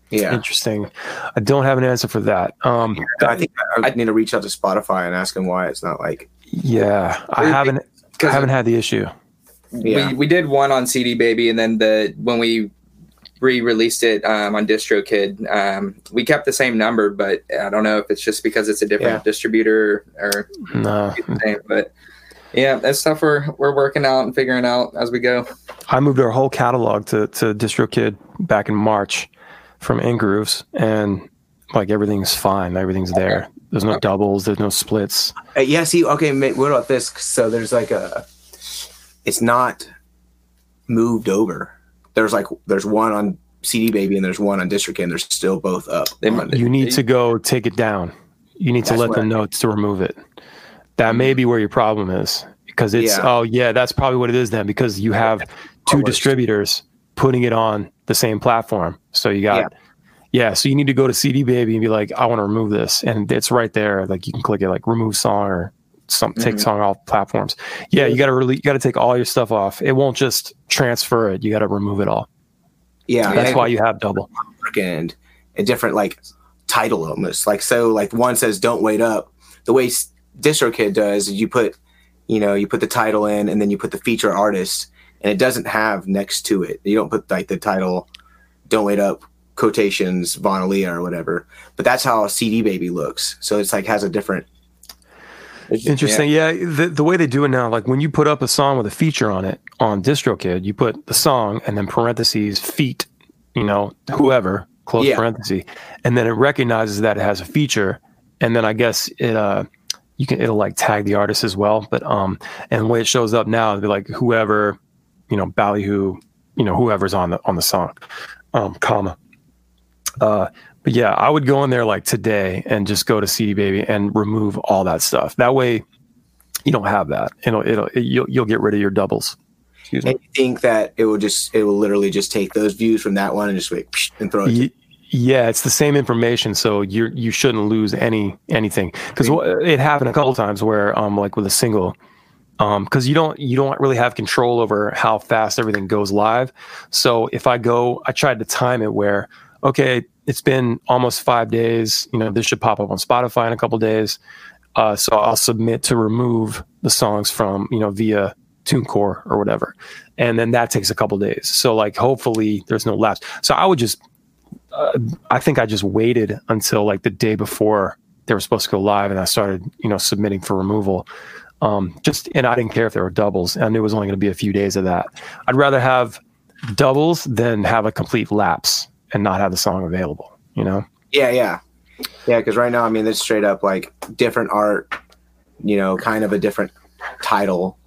yeah. Interesting. I don't have an answer for that. Um, I think I, I need to reach out to Spotify and ask them why it's not like yeah, I haven't. I 'Cause haven't had the issue. Yeah. we, we did one on CD Baby, and then the when we re-released it um, on DistroKid, um, we kept the same number, but I don't know if it's just because it's a different Yeah. distributor or No, the same. But yeah, that's stuff we're we're working out and figuring out as we go. I moved our whole catalog to to DistroKid back in March from Ingrooves, and like everything's fine. Everything's there. There's no doubles. There's no splits. Uh, yeah, see, okay, ma- what about this? So there's like a, it's not moved over. There's like there's one on CD Baby and there's one on DistroKid and They're still both up. They might- You need to go take it down. You need to let what them I- know to remove it. That may be where your problem is because it's Yeah. oh yeah, that's probably what it is then because you have two Almost. distributors putting it on the same platform. So you got yeah. so you need to go to CD Baby and be like, I want to remove this, and it's right there. Like you can click it, like remove song or some take Mhm. song off platforms. Yeah, you got to really you got to take all your stuff off. It won't just transfer it. You got to remove it all. yeah, That's why you have double. and a different like title almost. Like so, like one says "Don't Wait Up." The way DistroKid does, is you put, you know, you put the title in, and then you put the feature artist, and it doesn't have next to it. You don't put like the title "Don't Wait Up" quotations Von Aaliyah or whatever. But that's how CD Baby looks. So it's like has a different. Interesting. Yeah, the, the way they do it now, like when you put up a song with a feature on it on DistroKid, you put the song and then parentheses feet, you know, whoever close Yeah. parenthesis, and then it recognizes that it has a feature, and then I guess it uh you can it'll like tag the artist as well, but um and the way it shows up now, it'll be like whoever, you know, ballyhoo, you know, whoever's on the on the song, um, comma. Uh, but yeah, I would go in there like today and just go to CD Baby and remove all that stuff. That way, you don't have that. It'll it'll it, you'll you'll get rid of your doubles. Excuse me. And you think that it will just it will literally just take those views from that one and just like and throw it. Ye- Yeah, it's the same information, so you you shouldn't lose any anything because it happened a couple times where um like with a single, um because you don't you don't really have control over how fast everything goes live. So if I go, I tried to time it where okay, it's been almost five days. You know, this should pop up on Spotify in a couple days. Uh, so I'll submit to remove the songs from you know via TuneCore or whatever, and then that takes a couple days. So like hopefully there's no lapse. So I would just uh, I think I just waited until like the day before they were supposed to go live, and I started, you know, submitting for removal. Um, just and I didn't care if there were doubles. I knew it was only going to be a few days of that. I'd rather have doubles than have a complete lapse and not have the song available. You know? Yeah, yeah, yeah. Because right now, I mean, it's straight up like different art. You know, kind of a different title.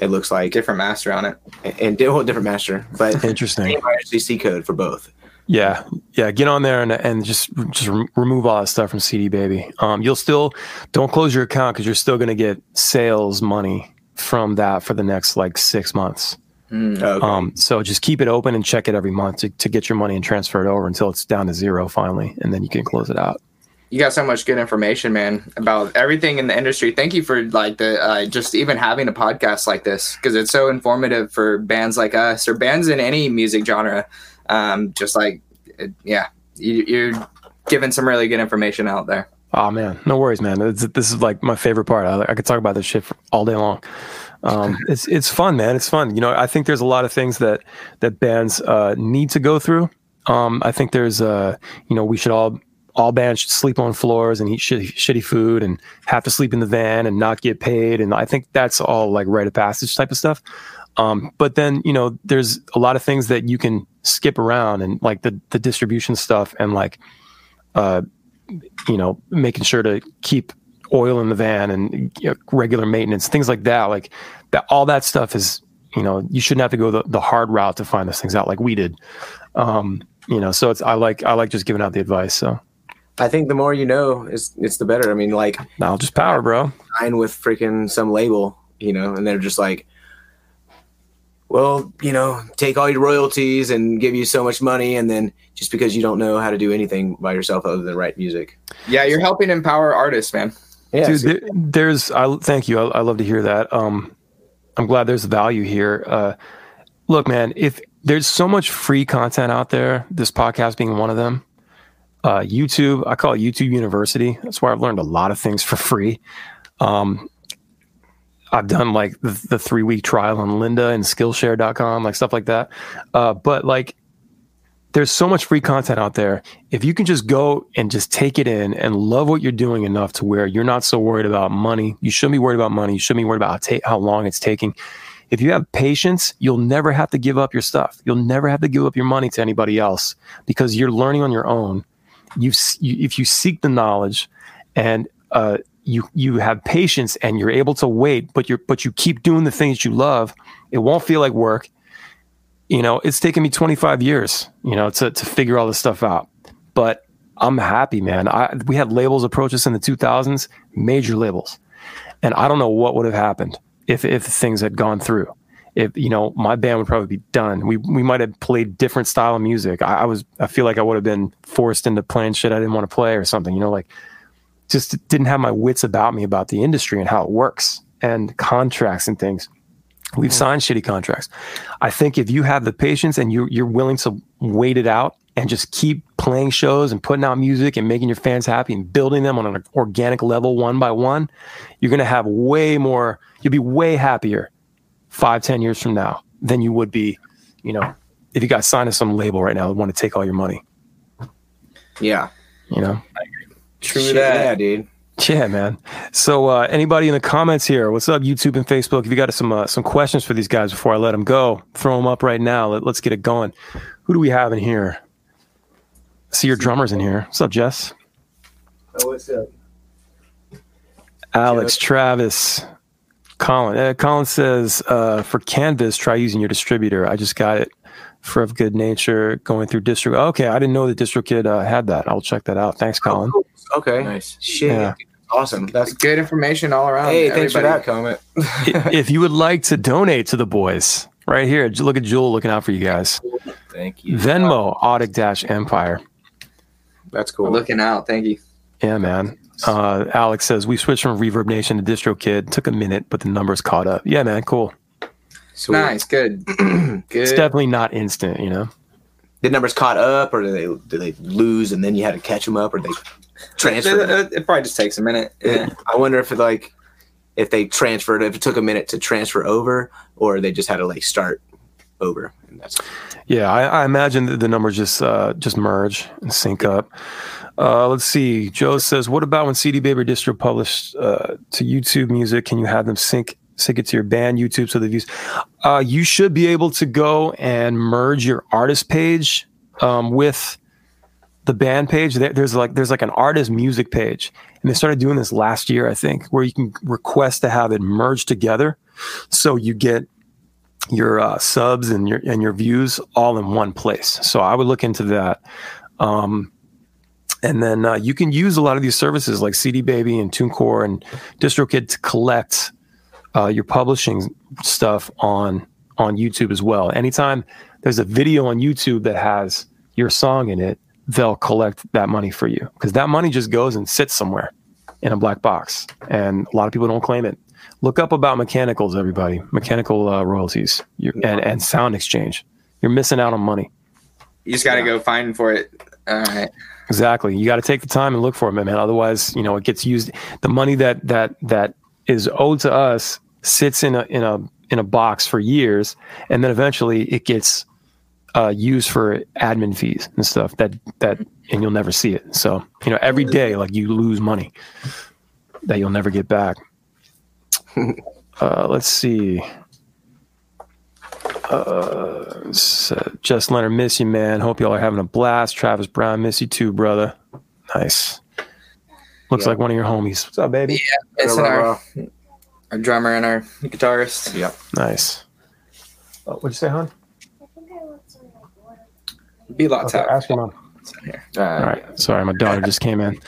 It looks like Different master on it. and well, different master, but Interesting. same ISRC code for both. Yeah, yeah. Get on there and and just just remove all that stuff from CD Baby. Um, you'll still don't close your account because you're still going to get sales money from that for the next like six months. Hmm. Okay. Um, so just keep it open and check it every month to, to get your money and transfer it over until it's down to zero finally, and then you can close it out. You got so much good information, man, about everything in the industry. Thank you for like the uh, just even having a podcast like this because it's so informative for bands like us or bands in any music genre. Um, just like, it, yeah, you, you're giving some really good information out there. Oh man, no worries, man. It's, this is like my favorite part. I, I could talk about this shit all day long. Um, (laughs) it's it's fun, man. It's fun. You know, I think there's a lot of things that that bands uh, need to go through. Um, I think there's, uh, you know, we should all all bands should sleep on floors and eat shitty, shitty food and have to sleep in the van and not get paid. And I think that's all like rite of passage type of stuff. Um, but then, you know, there's a lot of things that you can skip around and like the, the distribution stuff and like, uh, you know, making sure to keep oil in the van and you know, regular maintenance, things like that. Like that, all that stuff is, you know, you shouldn't have to go the, the hard route to find those things out like we did. Um, you know, so it's, I like, I like just giving out the advice. So I think the more you know is it's the better. I mean, like I'll just power, bro. sign with freaking some label, you know, and they're just like, well, you know, take all your royalties and give you so much money, and then just because you don't know how to do anything by yourself other than write music. Yeah, you're helping empower artists, man. Yeah, Dude, there, there's. I thank you. I, I love to hear that. Um, I'm glad there's value here. Uh, look, man, if there's so much free content out there, this podcast being one of them. Uh, YouTube, I call it YouTube University. That's where I've learned a lot of things for free. Um, I've done like the, the three week trial on Lynda and Skillshare.com, like stuff like that. Uh, but like, there's so much free content out there. If you can just go and just take it in and love what you're doing enough to where you're not so worried about money, you shouldn't be worried about money. You shouldn't be worried about how, ta- how long it's taking. If you have patience, you'll never have to give up your stuff. You'll never have to give up your money to anybody else because you're learning on your own. You've, you, if you seek the knowledge and uh, you you have patience and you're able to wait, but you're but you keep doing the things you love, it won't feel like work. You know, it's taken me 25 years, you know, to to figure all this stuff out. But I'm happy, man. I we had labels approach us in the 2000s, major labels, and I don't know what would have happened if if things had gone through. If you know, my band would probably be done. We we might have played different style of music. I, I was I feel like I would have been forced into playing shit I didn't want to play or something. You know, like just didn't have my wits about me about the industry and how it works and contracts and things. We've mm-hmm. signed shitty contracts. I think if you have the patience and you you're willing to wait it out and just keep playing shows and putting out music and making your fans happy and building them on an organic level one by one, you're gonna have way more. You'll be way happier five, ten years from now than you would be, you know, if you got signed to some label right now that want to take all your money. yeah, You know. True Shit, that. Yeah, dude. Yeah, man. So, uh, anybody in the comments here, what's up, YouTube and Facebook? If you got some uh, some questions for these guys before I let them go, throw them up right now. Let, let's get it going. Who do we have in here? I see your drummers in here. What's up, Jess? Oh, what's up? Alex, Travis, Colin. Uh, Colin says uh, for Canvas, try using your distributor. I just got it for of good nature going through DistroKid. Okay, I didn't know that DistroKid uh, had that. I'll check that out. Thanks, Colin. Okay, Nice. shit, Yeah. awesome. That's Good information all around. hey, thanks for that comment. (laughs) If you would like to donate to the boys, right here, look at Jewel looking out for you guys. Thank you. Venmo, Audic Dash Empire. That's cool. Looking out. Thank you. Yeah, man. Uh, Alex says we switched from Reverb Nation to DistroKid. Took a minute, but the numbers caught up. Yeah, man, cool. Sweet. Nice. Good. (clears throat) Good. It's definitely not instant, you know. The numbers caught up, or did they did they lose and then you had to catch them up, or they transferred? them? It, it probably just takes a minute. Yeah. I wonder if it like if they transferred, if it took a minute to transfer over, or they just had to like start over. And that's Yeah, I, I imagine that the numbers just uh, just merge and sync up. Uh, let's see. Joe says, "What about when CD Baby Distro published uh, to YouTube Music? Can you have them sync sync it to your band YouTube so the views? Uh, you should be able to go and merge your artist page um, with the band page. There, there's like there's like an artist music page, and they started doing this last year, I think, where you can request to have it merged together, so you get your uh, subs and your and your views all in one place. So I would look into that. Um, and then uh, you can use a lot of these services like CD Baby and TuneCore and DistroKid to collect uh, your publishing stuff on on YouTube as well. Anytime there's a video on YouTube that has your song in it, they'll collect that money for you because that money just goes and sits somewhere in a black box, and a lot of people don't claim it. Look up about mechanicals, everybody. Mechanical uh, royalties you and and sound exchange. You're missing out on money. You just got to go find for it. All right. Exactly. You got to take the time and look for it, man. Otherwise, you know, it gets used. The money that that that is owed to us sits in a in a in a box for years, and then eventually it gets uh, used for admin fees and stuff. That that and you'll never see it. So you know, every day like you lose money that you'll never get back. (laughs) Uh, let's see. Uh, so Jess Leonard, miss you, man. Hope y'all are having a blast. Travis Brown, miss you too, brother. Nice. Looks Yeah. like one of your homies. What's up, baby? Missing Rah, our, our drummer and our guitarist. Yep. Nice. Oh, what'd you say, hon? Be lots Okay, out. ask your mom. here. Uh, All right. Sorry, my daughter just came in.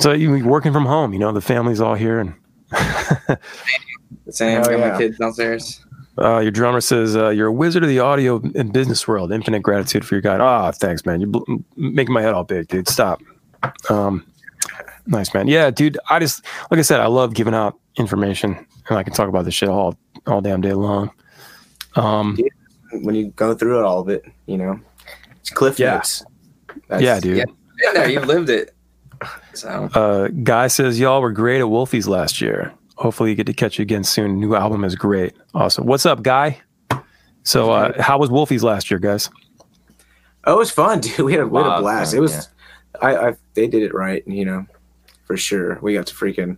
So you be working from home, you know, the family's all here, and (laughs) Same. Hell Got yeah. my kids downstairs. uh, your drummer says uh, you're a wizard of the audio and business world. Infinite gratitude for your guide. Ah, thanks, man. You're bl- making my head all big, dude. Stop. Um, nice, man. Yeah, dude. I just like I said, I love giving out information, and I can talk about this shit all all damn day long. Um, When you go through it, all of it, you know, it's cliff Yeah. notes. That's- yeah, dude. Yeah. Been there. You've lived it. So Uh, guy says y'all were great at Wolfie's last year. Hopefully, you get to catch you again soon. New album is great. Awesome. What's up, guy? So, uh, how was Wolfie's last year, guys? Oh, it was fun, dude. (laughs) We had a, we had a blast. fun, It was, I, I, they did it right, you know, for sure. We got to freaking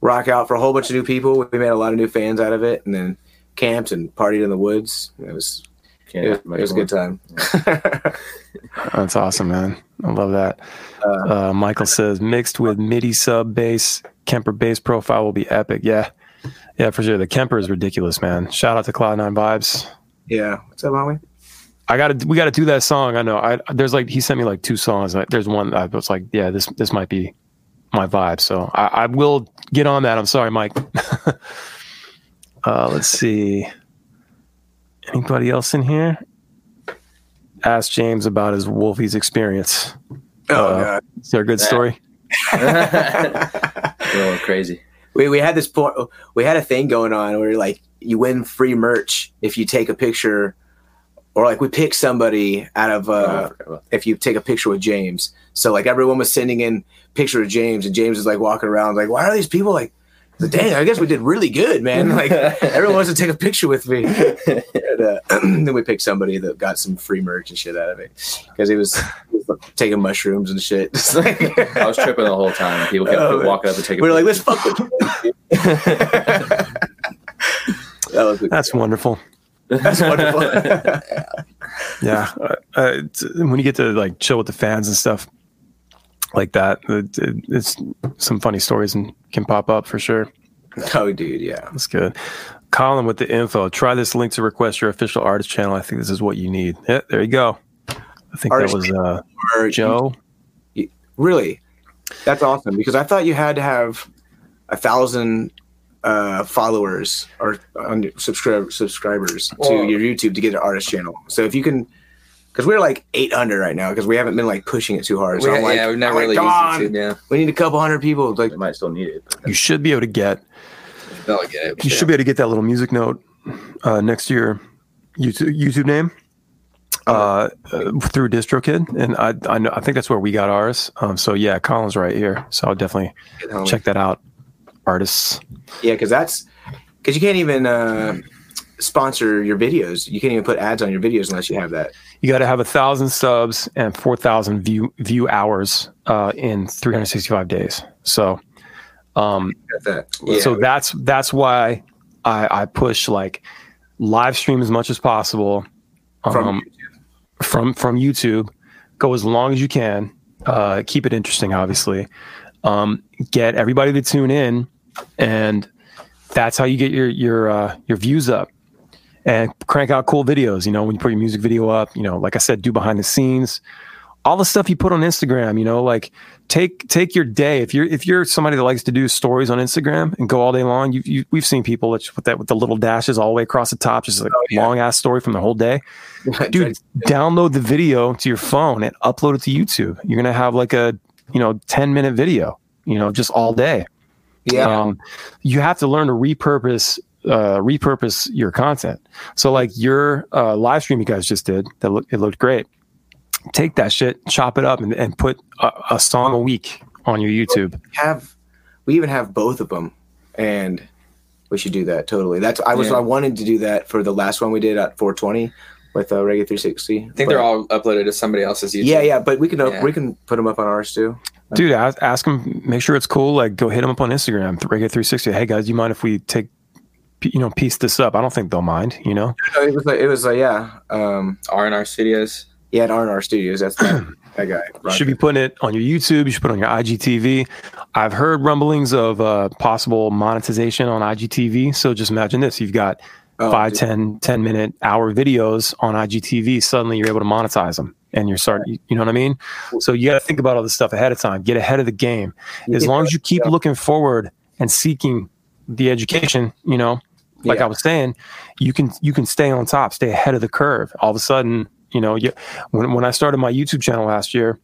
rock out for a whole bunch of new people. We made a lot of new fans out of it, and then camped and partied in the woods. It was, can't it, make it was a good time. (laughs) That's awesome, man. I love that. Uh, Michael says mixed with MIDI sub bass, Kemper bass profile will be epic. Yeah, yeah, for sure. The Kemper is ridiculous, man. Shout out to Cloud Nine Vibes. yeah. What's up, Molly? I gotta, we gotta do that song. I know. I there's like he sent me like two songs. Like, There's one I was like, yeah, this this might be my vibe. So I, I will get on that. I'm sorry, Mike. (laughs) uh, let's see. Anybody else in here? Ask James about his Wolfie's experience. Oh, Uh, God. Is there a good story? (laughs) a little crazy. we, we had this point we had a thing going on where like you win free merch if you take a picture or like we pick somebody out of Oh, uh forgot about if you take a picture with james so like everyone was sending in picture of james and james is like walking around like why are these people like dang i guess we did really good man (laughs) like everyone wants to take a picture with me and, uh, (clears throat) then we picked somebody that got some free merch and shit out of it because he was, he was like, taking mushrooms and shit (laughs) like- I was tripping the whole time. People kept Oh, walking up and taking. we were like let's fuck with (laughs) that was That's wonderful. That's wonderful. Yeah, uh, uh, when you get to like chill with the fans and stuff like that, it, it- it's some funny stories and can pop up for sure. (laughs) oh, dude, yeah. That's good. Colin with the info. Try this link to request your official artist channel. I think this is what you need. Yeah, there you go. I think Artist that was uh, Or Joe. really, that's awesome because I thought you had to have a thousand uh, followers or on your subscribe subscribers to your YouTube to get an artist channel. So if you can, because we're like 800 right now because we haven't been like pushing it too hard. So we, I'm like, yeah, we've never I'm like, really come on, used it. Yeah, we need a couple hundred people. Like, They might still need it. You should be able to get. they'll get it. You should be able to get that little music note uh, next to your YouTube YouTube name uh, uh, through DistroKid, and I I, know, I think that's where we got ours. Um, so yeah, Colin's right here. So I'll definitely homie. check that out. Artists. yeah, because that's because you can't even uh, sponsor your videos. You can't even put ads on your videos unless you have that. You got to have a thousand subs and four thousand view view hours uh, in 365 days. So, um, that. Yeah. so that's that's why I, I push like live stream as much as possible um, From from from YouTube. Go as long as you can. Uh, keep it interesting, obviously. Um, get everybody to tune in, and that's how you get your your uh, your views up. And crank out cool videos. You know, when you put your music video up, you know, like I said, do behind the scenes, all the stuff you put on Instagram, you know, like take take your day. If you're if you're somebody that likes to do stories on Instagram and go all day long, you, you we've seen people that with that with the little dashes all the way across the top, just like Oh, yeah. long ass story from the whole day. (laughs) Dude, download the video to your phone and upload it to YouTube. You're gonna have like a you know 10 minute video, you know, just all day. yeah, Um, you have to learn to repurpose uh, repurpose your content. So like your uh, live stream you guys just did, that look, it looked great. Take that shit, chop it up, and, and put a, a song a week on your YouTube. have we even have both of them, and we should do that totally. That's I was Yeah. I wanted to do that for the last one we did at 420 with uh, Reggae 360. I think they're all uploaded to somebody else's YouTube. Yeah, yeah, but we can uh, Yeah. we can put them up on ours too. Dude, ask, ask them, make sure it's cool. Like, go hit them up on Instagram, Reggae 360. Hey guys, you mind if we take, you know, piece this up? I don't think they'll mind. You know, No, It was like it was like yeah, um, R and R Studios. yeah, at R&R Studios. That's that, (clears throat) that guy. You should be putting it on your YouTube. You should put it on your IGTV. I've heard rumblings of uh, possible monetization on IGTV. So just imagine this: you've got Oh, five, dude. 10, 10 minute hour videos on IGTV. Suddenly, you're able to monetize them, and you're starting. You know what I mean? So you got to think about all this stuff ahead of time. Get ahead of the game. As long as you keep Yeah. looking forward and seeking the education, you know, like Yeah. I was saying, you can you can stay on top, stay ahead of the curve. All of a sudden, you know, you, when when I started my YouTube channel last year,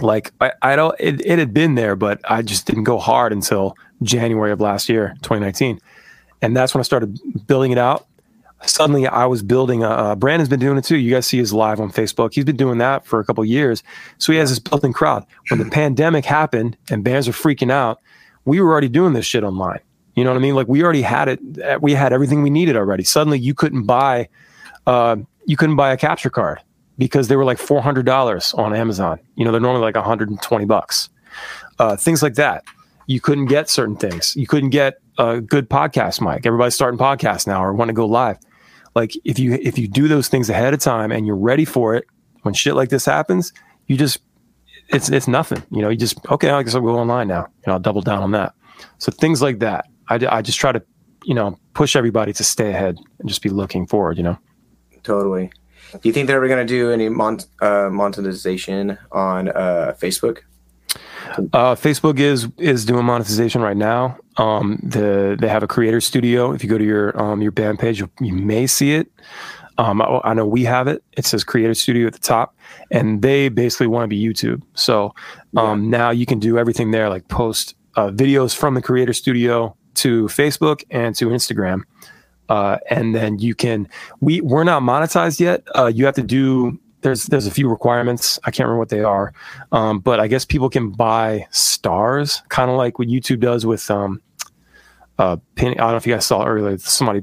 like I, I don't it, it had been there, but I just didn't go hard until January of last year, 2019, and that's when I started building it out. Suddenly, I was building. A, uh, Brandon's been doing it too. You guys see his live on Facebook. He's been doing that for a couple of years, so he has this built-in crowd. When the (clears throat) pandemic happened and bands are freaking out, we were already doing this shit online. You know what I mean? Like we already had it. uh, We had everything we needed already. Suddenly, you couldn't buy, uh, you couldn't buy a capture card because they were like four hundred dollars on Amazon. You know, they're normally like one hundred and twenty bucks. Uh, things like that. You couldn't get certain things. You couldn't get a good podcast mic. Everybody's starting podcasts now or want to go live. Like if you if you do those things ahead of time and you're ready for it, when shit like this happens, you just it's it's nothing. You know, you just okay. I guess I'll go online now. Know, I'll double down on that. So things like that. I, I just try to you know push everybody to stay ahead and just be looking forward. You know. Totally. Do you think they're ever going to do any mon- uh, monetization on uh, Facebook? Uh, Facebook is is doing monetization right now. Um, the they have a creator studio. If you go to your um, your band page, you, you may see it. Um, I, I know we have it. It says Creator Studio at the top, and they basically want to be YouTube. So um, now you can do everything there, like post uh, videos from the Creator Studio to Facebook and to Instagram. Uh, and then you can we we're not monetized yet. Uh, you have to do there's there's a few requirements. I can't remember what they are, um, but I guess people can buy stars, kind of like what YouTube does with um, uh, pin, I don't know if you guys saw earlier. Somebody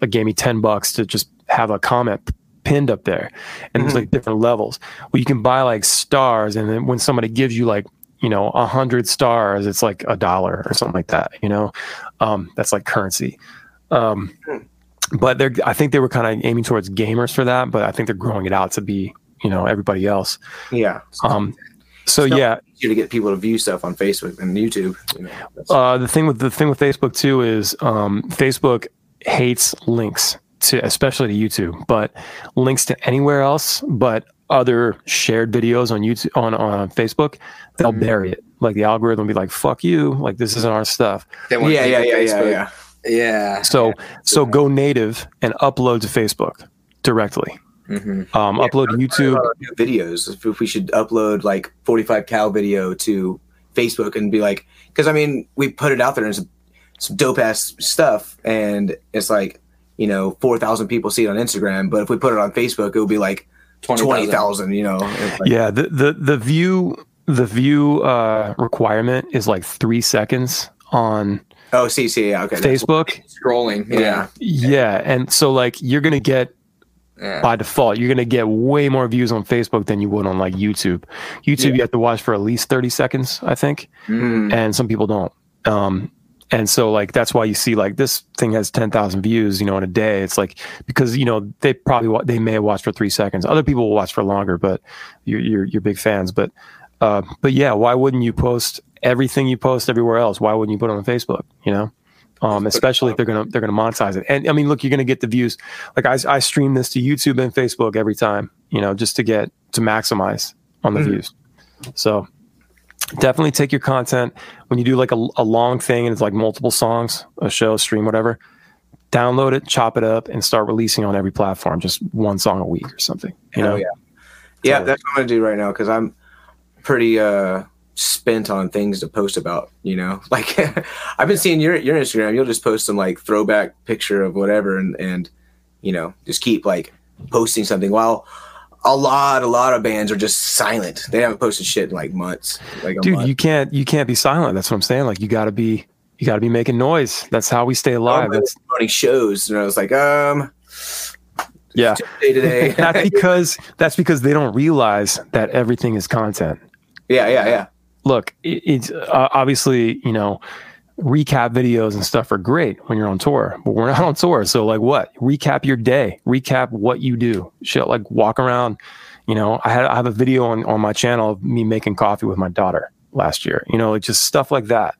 like, gave me ten bucks to just have a comment pinned up there, and there's Mhm. like different levels. Well, you can buy like stars, and then when somebody gives you like you know a hundred stars, it's like a dollar or something like that. You know, um, that's like currency. Um, but they're I think they were kind of aiming towards gamers for that, but I think they're growing it out to be you know everybody else. Yeah. Um, so yeah, Easier to get people to view stuff on Facebook and YouTube. You know, uh, the thing with the thing with Facebook too is um, Facebook hates links to especially to YouTube, but links to anywhere else but other shared videos on YouTube on on Facebook, they'll Mhm. bury it. Like the algorithm will be like, "Fuck you!" Like this isn't our stuff. They yeah, yeah, yeah, yeah, yeah. Yeah. So so go native and upload to Facebook directly. hmm Um, Yeah, upload to YouTube. New videos. If, if we should upload like 45 cal video to Facebook and be like, because I mean, we put it out there and it's some dope ass stuff, and it's like, you know, 4,000 people see it on Instagram, but if we put it on Facebook, it would be like 20,000, you know? Like- Yeah, the, the the view the view uh, requirement is like three seconds on Oh, see, see, yeah, okay. Facebook. Scrolling. Yeah. Yeah, and so like you're gonna get Yeah. by default, you're gonna get way more views on Facebook than you would on like YouTube. YouTube, Yeah. you have to watch for at least thirty seconds, I think, Mm. and some people don't. Um, and so like that's why you see like this thing has ten thousand views, you know, in a day. It's like because you know they probably wa- they may watch for three seconds. Other people will watch for longer, but you're you're, you're big fans. But uh, but yeah, why wouldn't you post everything you post everywhere else? Why wouldn't you put it on Facebook? You know, um, especially if they're gonna they're gonna monetize it. And I mean, look, you're gonna get the views. Like I I stream this to YouTube and Facebook every time, you know, just to get to maximize on the Mhm. views. So definitely take your content when you do like a, a long thing and it's like multiple songs, a show, stream, whatever. Download it, chop it up, and start releasing on every platform. Just one song a week or something. You Hell know, yeah. Yeah, Totally. that's what I'm gonna do right now because I'm pretty uh spent on things to post about. You know, (laughs) like I've been seeing your your Instagram. You'll just post some like throwback picture of whatever, and and you know just keep like posting something. While a lot a lot of bands are just silent. They haven't posted shit in like months. Like dude, month. you can't you can't be silent. That's what I'm saying. Like you got to be you got to be making noise. That's how we stay alive. That's running shows, and I was like, um, yeah. day to day. that's (laughs) because that's because they don't realize that everything is content. Yeah, yeah, yeah. Look, it, it's uh, obviously you know recap videos and stuff are great when you're on tour, but we're not on tour. So like, what? Recap your day. Recap what you do. Shit, like walk around. You know, I had I have a video on on my channel of me making coffee with my daughter last year. You know, just stuff like that.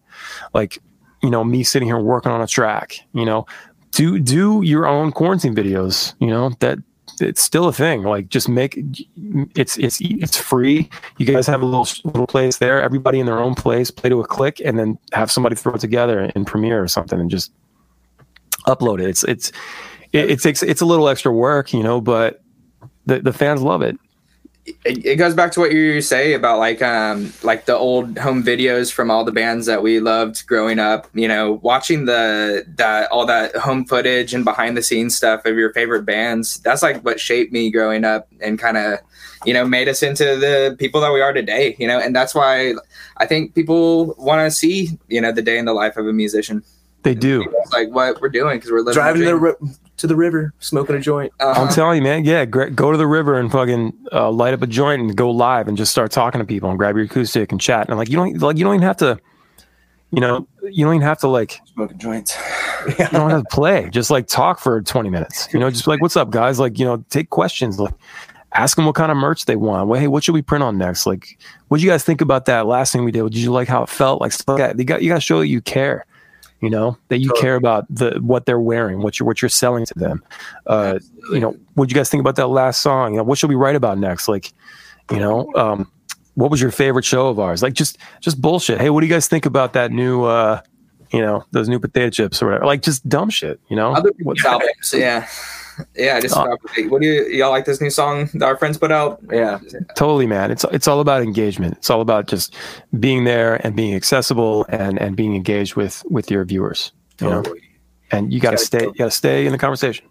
Like, you know, me sitting here working on a track. You know, do do your own quarantine videos. You know that it's still a thing. Like, just make it's it's it's free. You guys have a little little place there. Everybody in their own place. Play to a click, and then have somebody throw it together in Premiere or something, and just upload it. It's it's it, it takes it's a little extra work, you know, but the the fans love it. It, it goes back to what you say about like um like the old home videos from all the bands that we loved growing up you know watching the that all that home footage and behind the scenes stuff of your favorite bands that's like what shaped me growing up and kind of you know made us into the people that we are today you know and that's why i think people want to see you know the day in the life of a musician They do. It's like what we're doing because we're living Driving the the, dream. ri- to the river, smoking a joint. Uh-huh. I'm telling you, man. Yeah, go to the river and fucking uh, light up a joint and go live and just start talking to people and grab your acoustic and chat. And like you don't like you don't even have to, you know, you don't even have to like Smoking joints. (laughs) you don't have to play. Just like talk for 20 minutes. You know, just like what's up, guys? Like you know, take questions. Like ask them what kind of merch they want. Well, hey, what should we print on next? Like, what do you guys think about that last thing we did? Did you like how it felt? Like stuff like that. You got you got to show that you care. You know that you Totally. care about the what they're wearing, what you're what you're selling to them. Uh, you know, what you guys think about that last song? You know, what should we write about next? Like, you know, um, what was your favorite show of ours? Like, just just bullshit. Hey, what do you guys think about that new, uh, you know, those new potato chips or whatever? Like, just dumb shit. You know, Other people's albums, yeah, yeah. Just Uh, what do you y'all like this new song that our friends put out? Yeah. totally, man. It's it's all about engagement. It's all about just being there and being accessible and and being engaged with with your viewers. You know, Totally. and you got to stay. You got to stay in the conversation.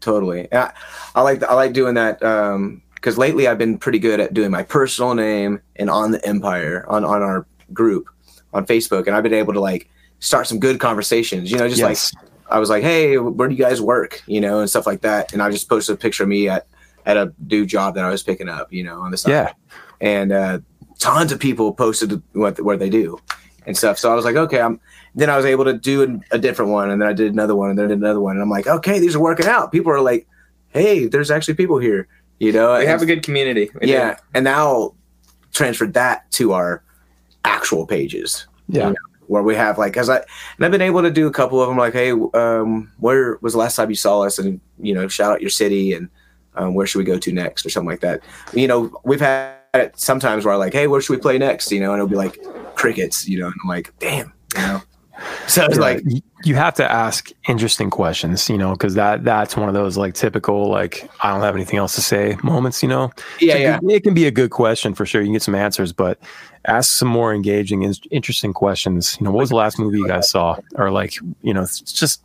Totally. I, I like I like doing that because lately I've been pretty good at doing my personal name and on the Empire on on our group on Facebook, and I've been able to like start some good conversations. You know, just yes. like I was like, hey, where do you guys work? You know, and stuff like that. And I just posted a picture of me at at a new job that I was picking up. You know, on the side. yeah. and uh, tons of people posted what what they do and stuff. So I was like, okay, I'm. Then I was able to do an- a different one, and then I did another one, and then I did another one, and I'm like, okay, these are working out. People are like, hey, there's actually people here, you know. We have a good community. We do. yeah, and now transferred that to our actual pages Yeah. Where we have like, cause I and I've been able to do a couple of them, like, hey, um, where was the last time you saw us, and you know, shout out your city and um, where should we go to next or something like that. You know, we've had it sometimes where I'm like, hey, where should we play next? You know, and it'll be like crickets, you know, and I'm like, damn, you know. So it's Yeah, like, you have to ask interesting questions, you know, because that that's one of those like typical like I don't have anything else to say moments, you know. yeah, a yeah, good- it can be a good question for sure. You can get some answers, but ask some more engaging, in- interesting questions. You know, what was the last movie you guys saw? Or like, you know, it's just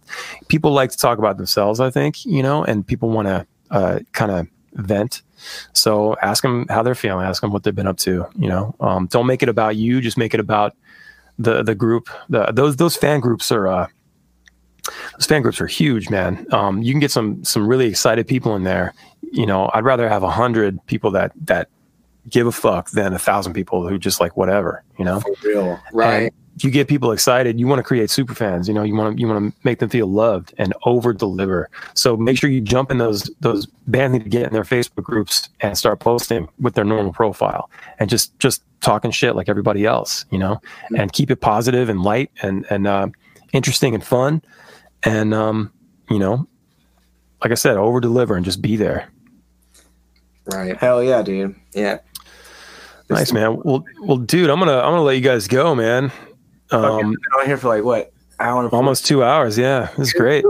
people like to talk about themselves. I think you know, and people want to uh, kind of vent. So ask them how they're feeling. Ask them what they've been up to. You know, um, don't make it about you. Just make it about the the group. The those those fan groups are. Uh, those fan groups are huge, man. Um, you can get some some really excited people in there. You know, I'd rather have a hundred people that that give a fuck than a thousand people who just like whatever. You know, for real. Right. And you get people excited, you want to create super fans. You know, you want to you want to make them feel loved and over deliver. So make sure you jump in those those bands need to get in their Facebook groups and start posting with their normal profile and just just talking shit like everybody else. You know, and keep it positive and light and and uh, interesting and fun. And um, you know, like I said, over deliver and just be there. Right. Hell yeah, dude. Yeah. Nice, man. Well, well, dude, I'm gonna I'm gonna let you guys go, man. Um, been on here for like what hour? and almost two hours. Yeah, this is great.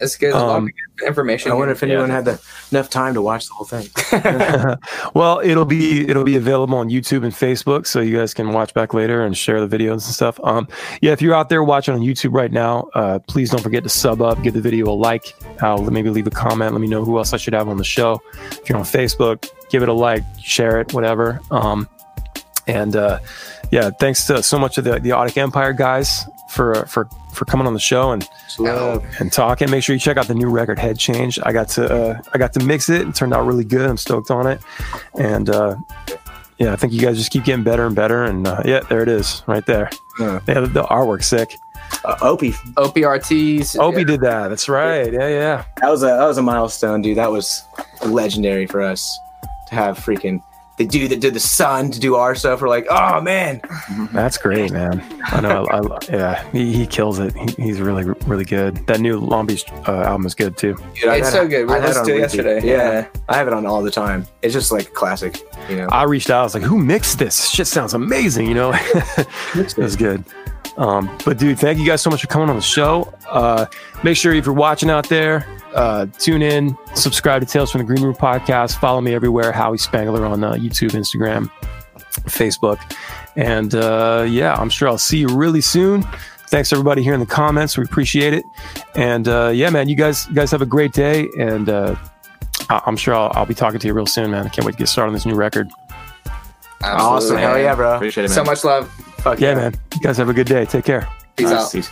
It's good. A lot of Um, information. I wonder if Yeah. anyone had the, enough time to watch the whole thing. (laughs) (laughs) well, it'll be it'll be available on YouTube and Facebook, so you guys can watch back later and share the videos and stuff. Um, yeah, if you're out there watching on YouTube right now, uh, please don't forget to sub up, give the video a like, uh, maybe leave a comment, let me know who else I should have on the show. If you're on Facebook, give it a like, share it, whatever. Um, and uh, yeah, thanks to so much of the the Audic Empire guys for for for coming on the show and Love. and talking. Make sure you check out the new record Head Change. I got to uh, I got to mix it. It turned out really good. I'm stoked on it. And uh, yeah, I think you guys just keep getting better and better. And uh, yeah, there it is, right there. Yeah. Yeah, the, the artwork's sick. Uh, Opie, OPRTs. Opie did that. That's right. Yeah, yeah. that was a that was a milestone, dude. That was legendary for us to have freaking the dude that did the sun to do our stuff. We're like, oh man, That's great, man. I know. I, I, yeah, he, he kills it. He, he's really really good. That new Long Beach uh, album is good too. dude, It's so it- good. We I've had listened it to on it yesterday. Yeah. Yeah. I have it on all the time. It's just like classic, you know. I reached out. I was like, "Who mixed this? Shit sounds amazing." You know, (laughs) it was good. Um, but dude, thank you guys so much for coming on the show. Uh, make sure if you're watching out there, uh, tune in, subscribe to Tales from the Green Room podcast. Follow me everywhere, Howie Spangler on uh, YouTube, Instagram, Facebook, and uh, yeah, I'm sure I'll see you really soon. Thanks everybody here in the comments. We appreciate it. And uh, yeah, man, you guys, you guys have a great day. And uh, I- I'm sure I'll, I'll be talking to you real soon, man. I can't wait to get started on this new record. Awesome. Absolutely. Hell yeah, bro. Appreciate it, man. So much love. Fuck Yeah, man. You guys have a good day. Take care. Peace Nice. out. Peace.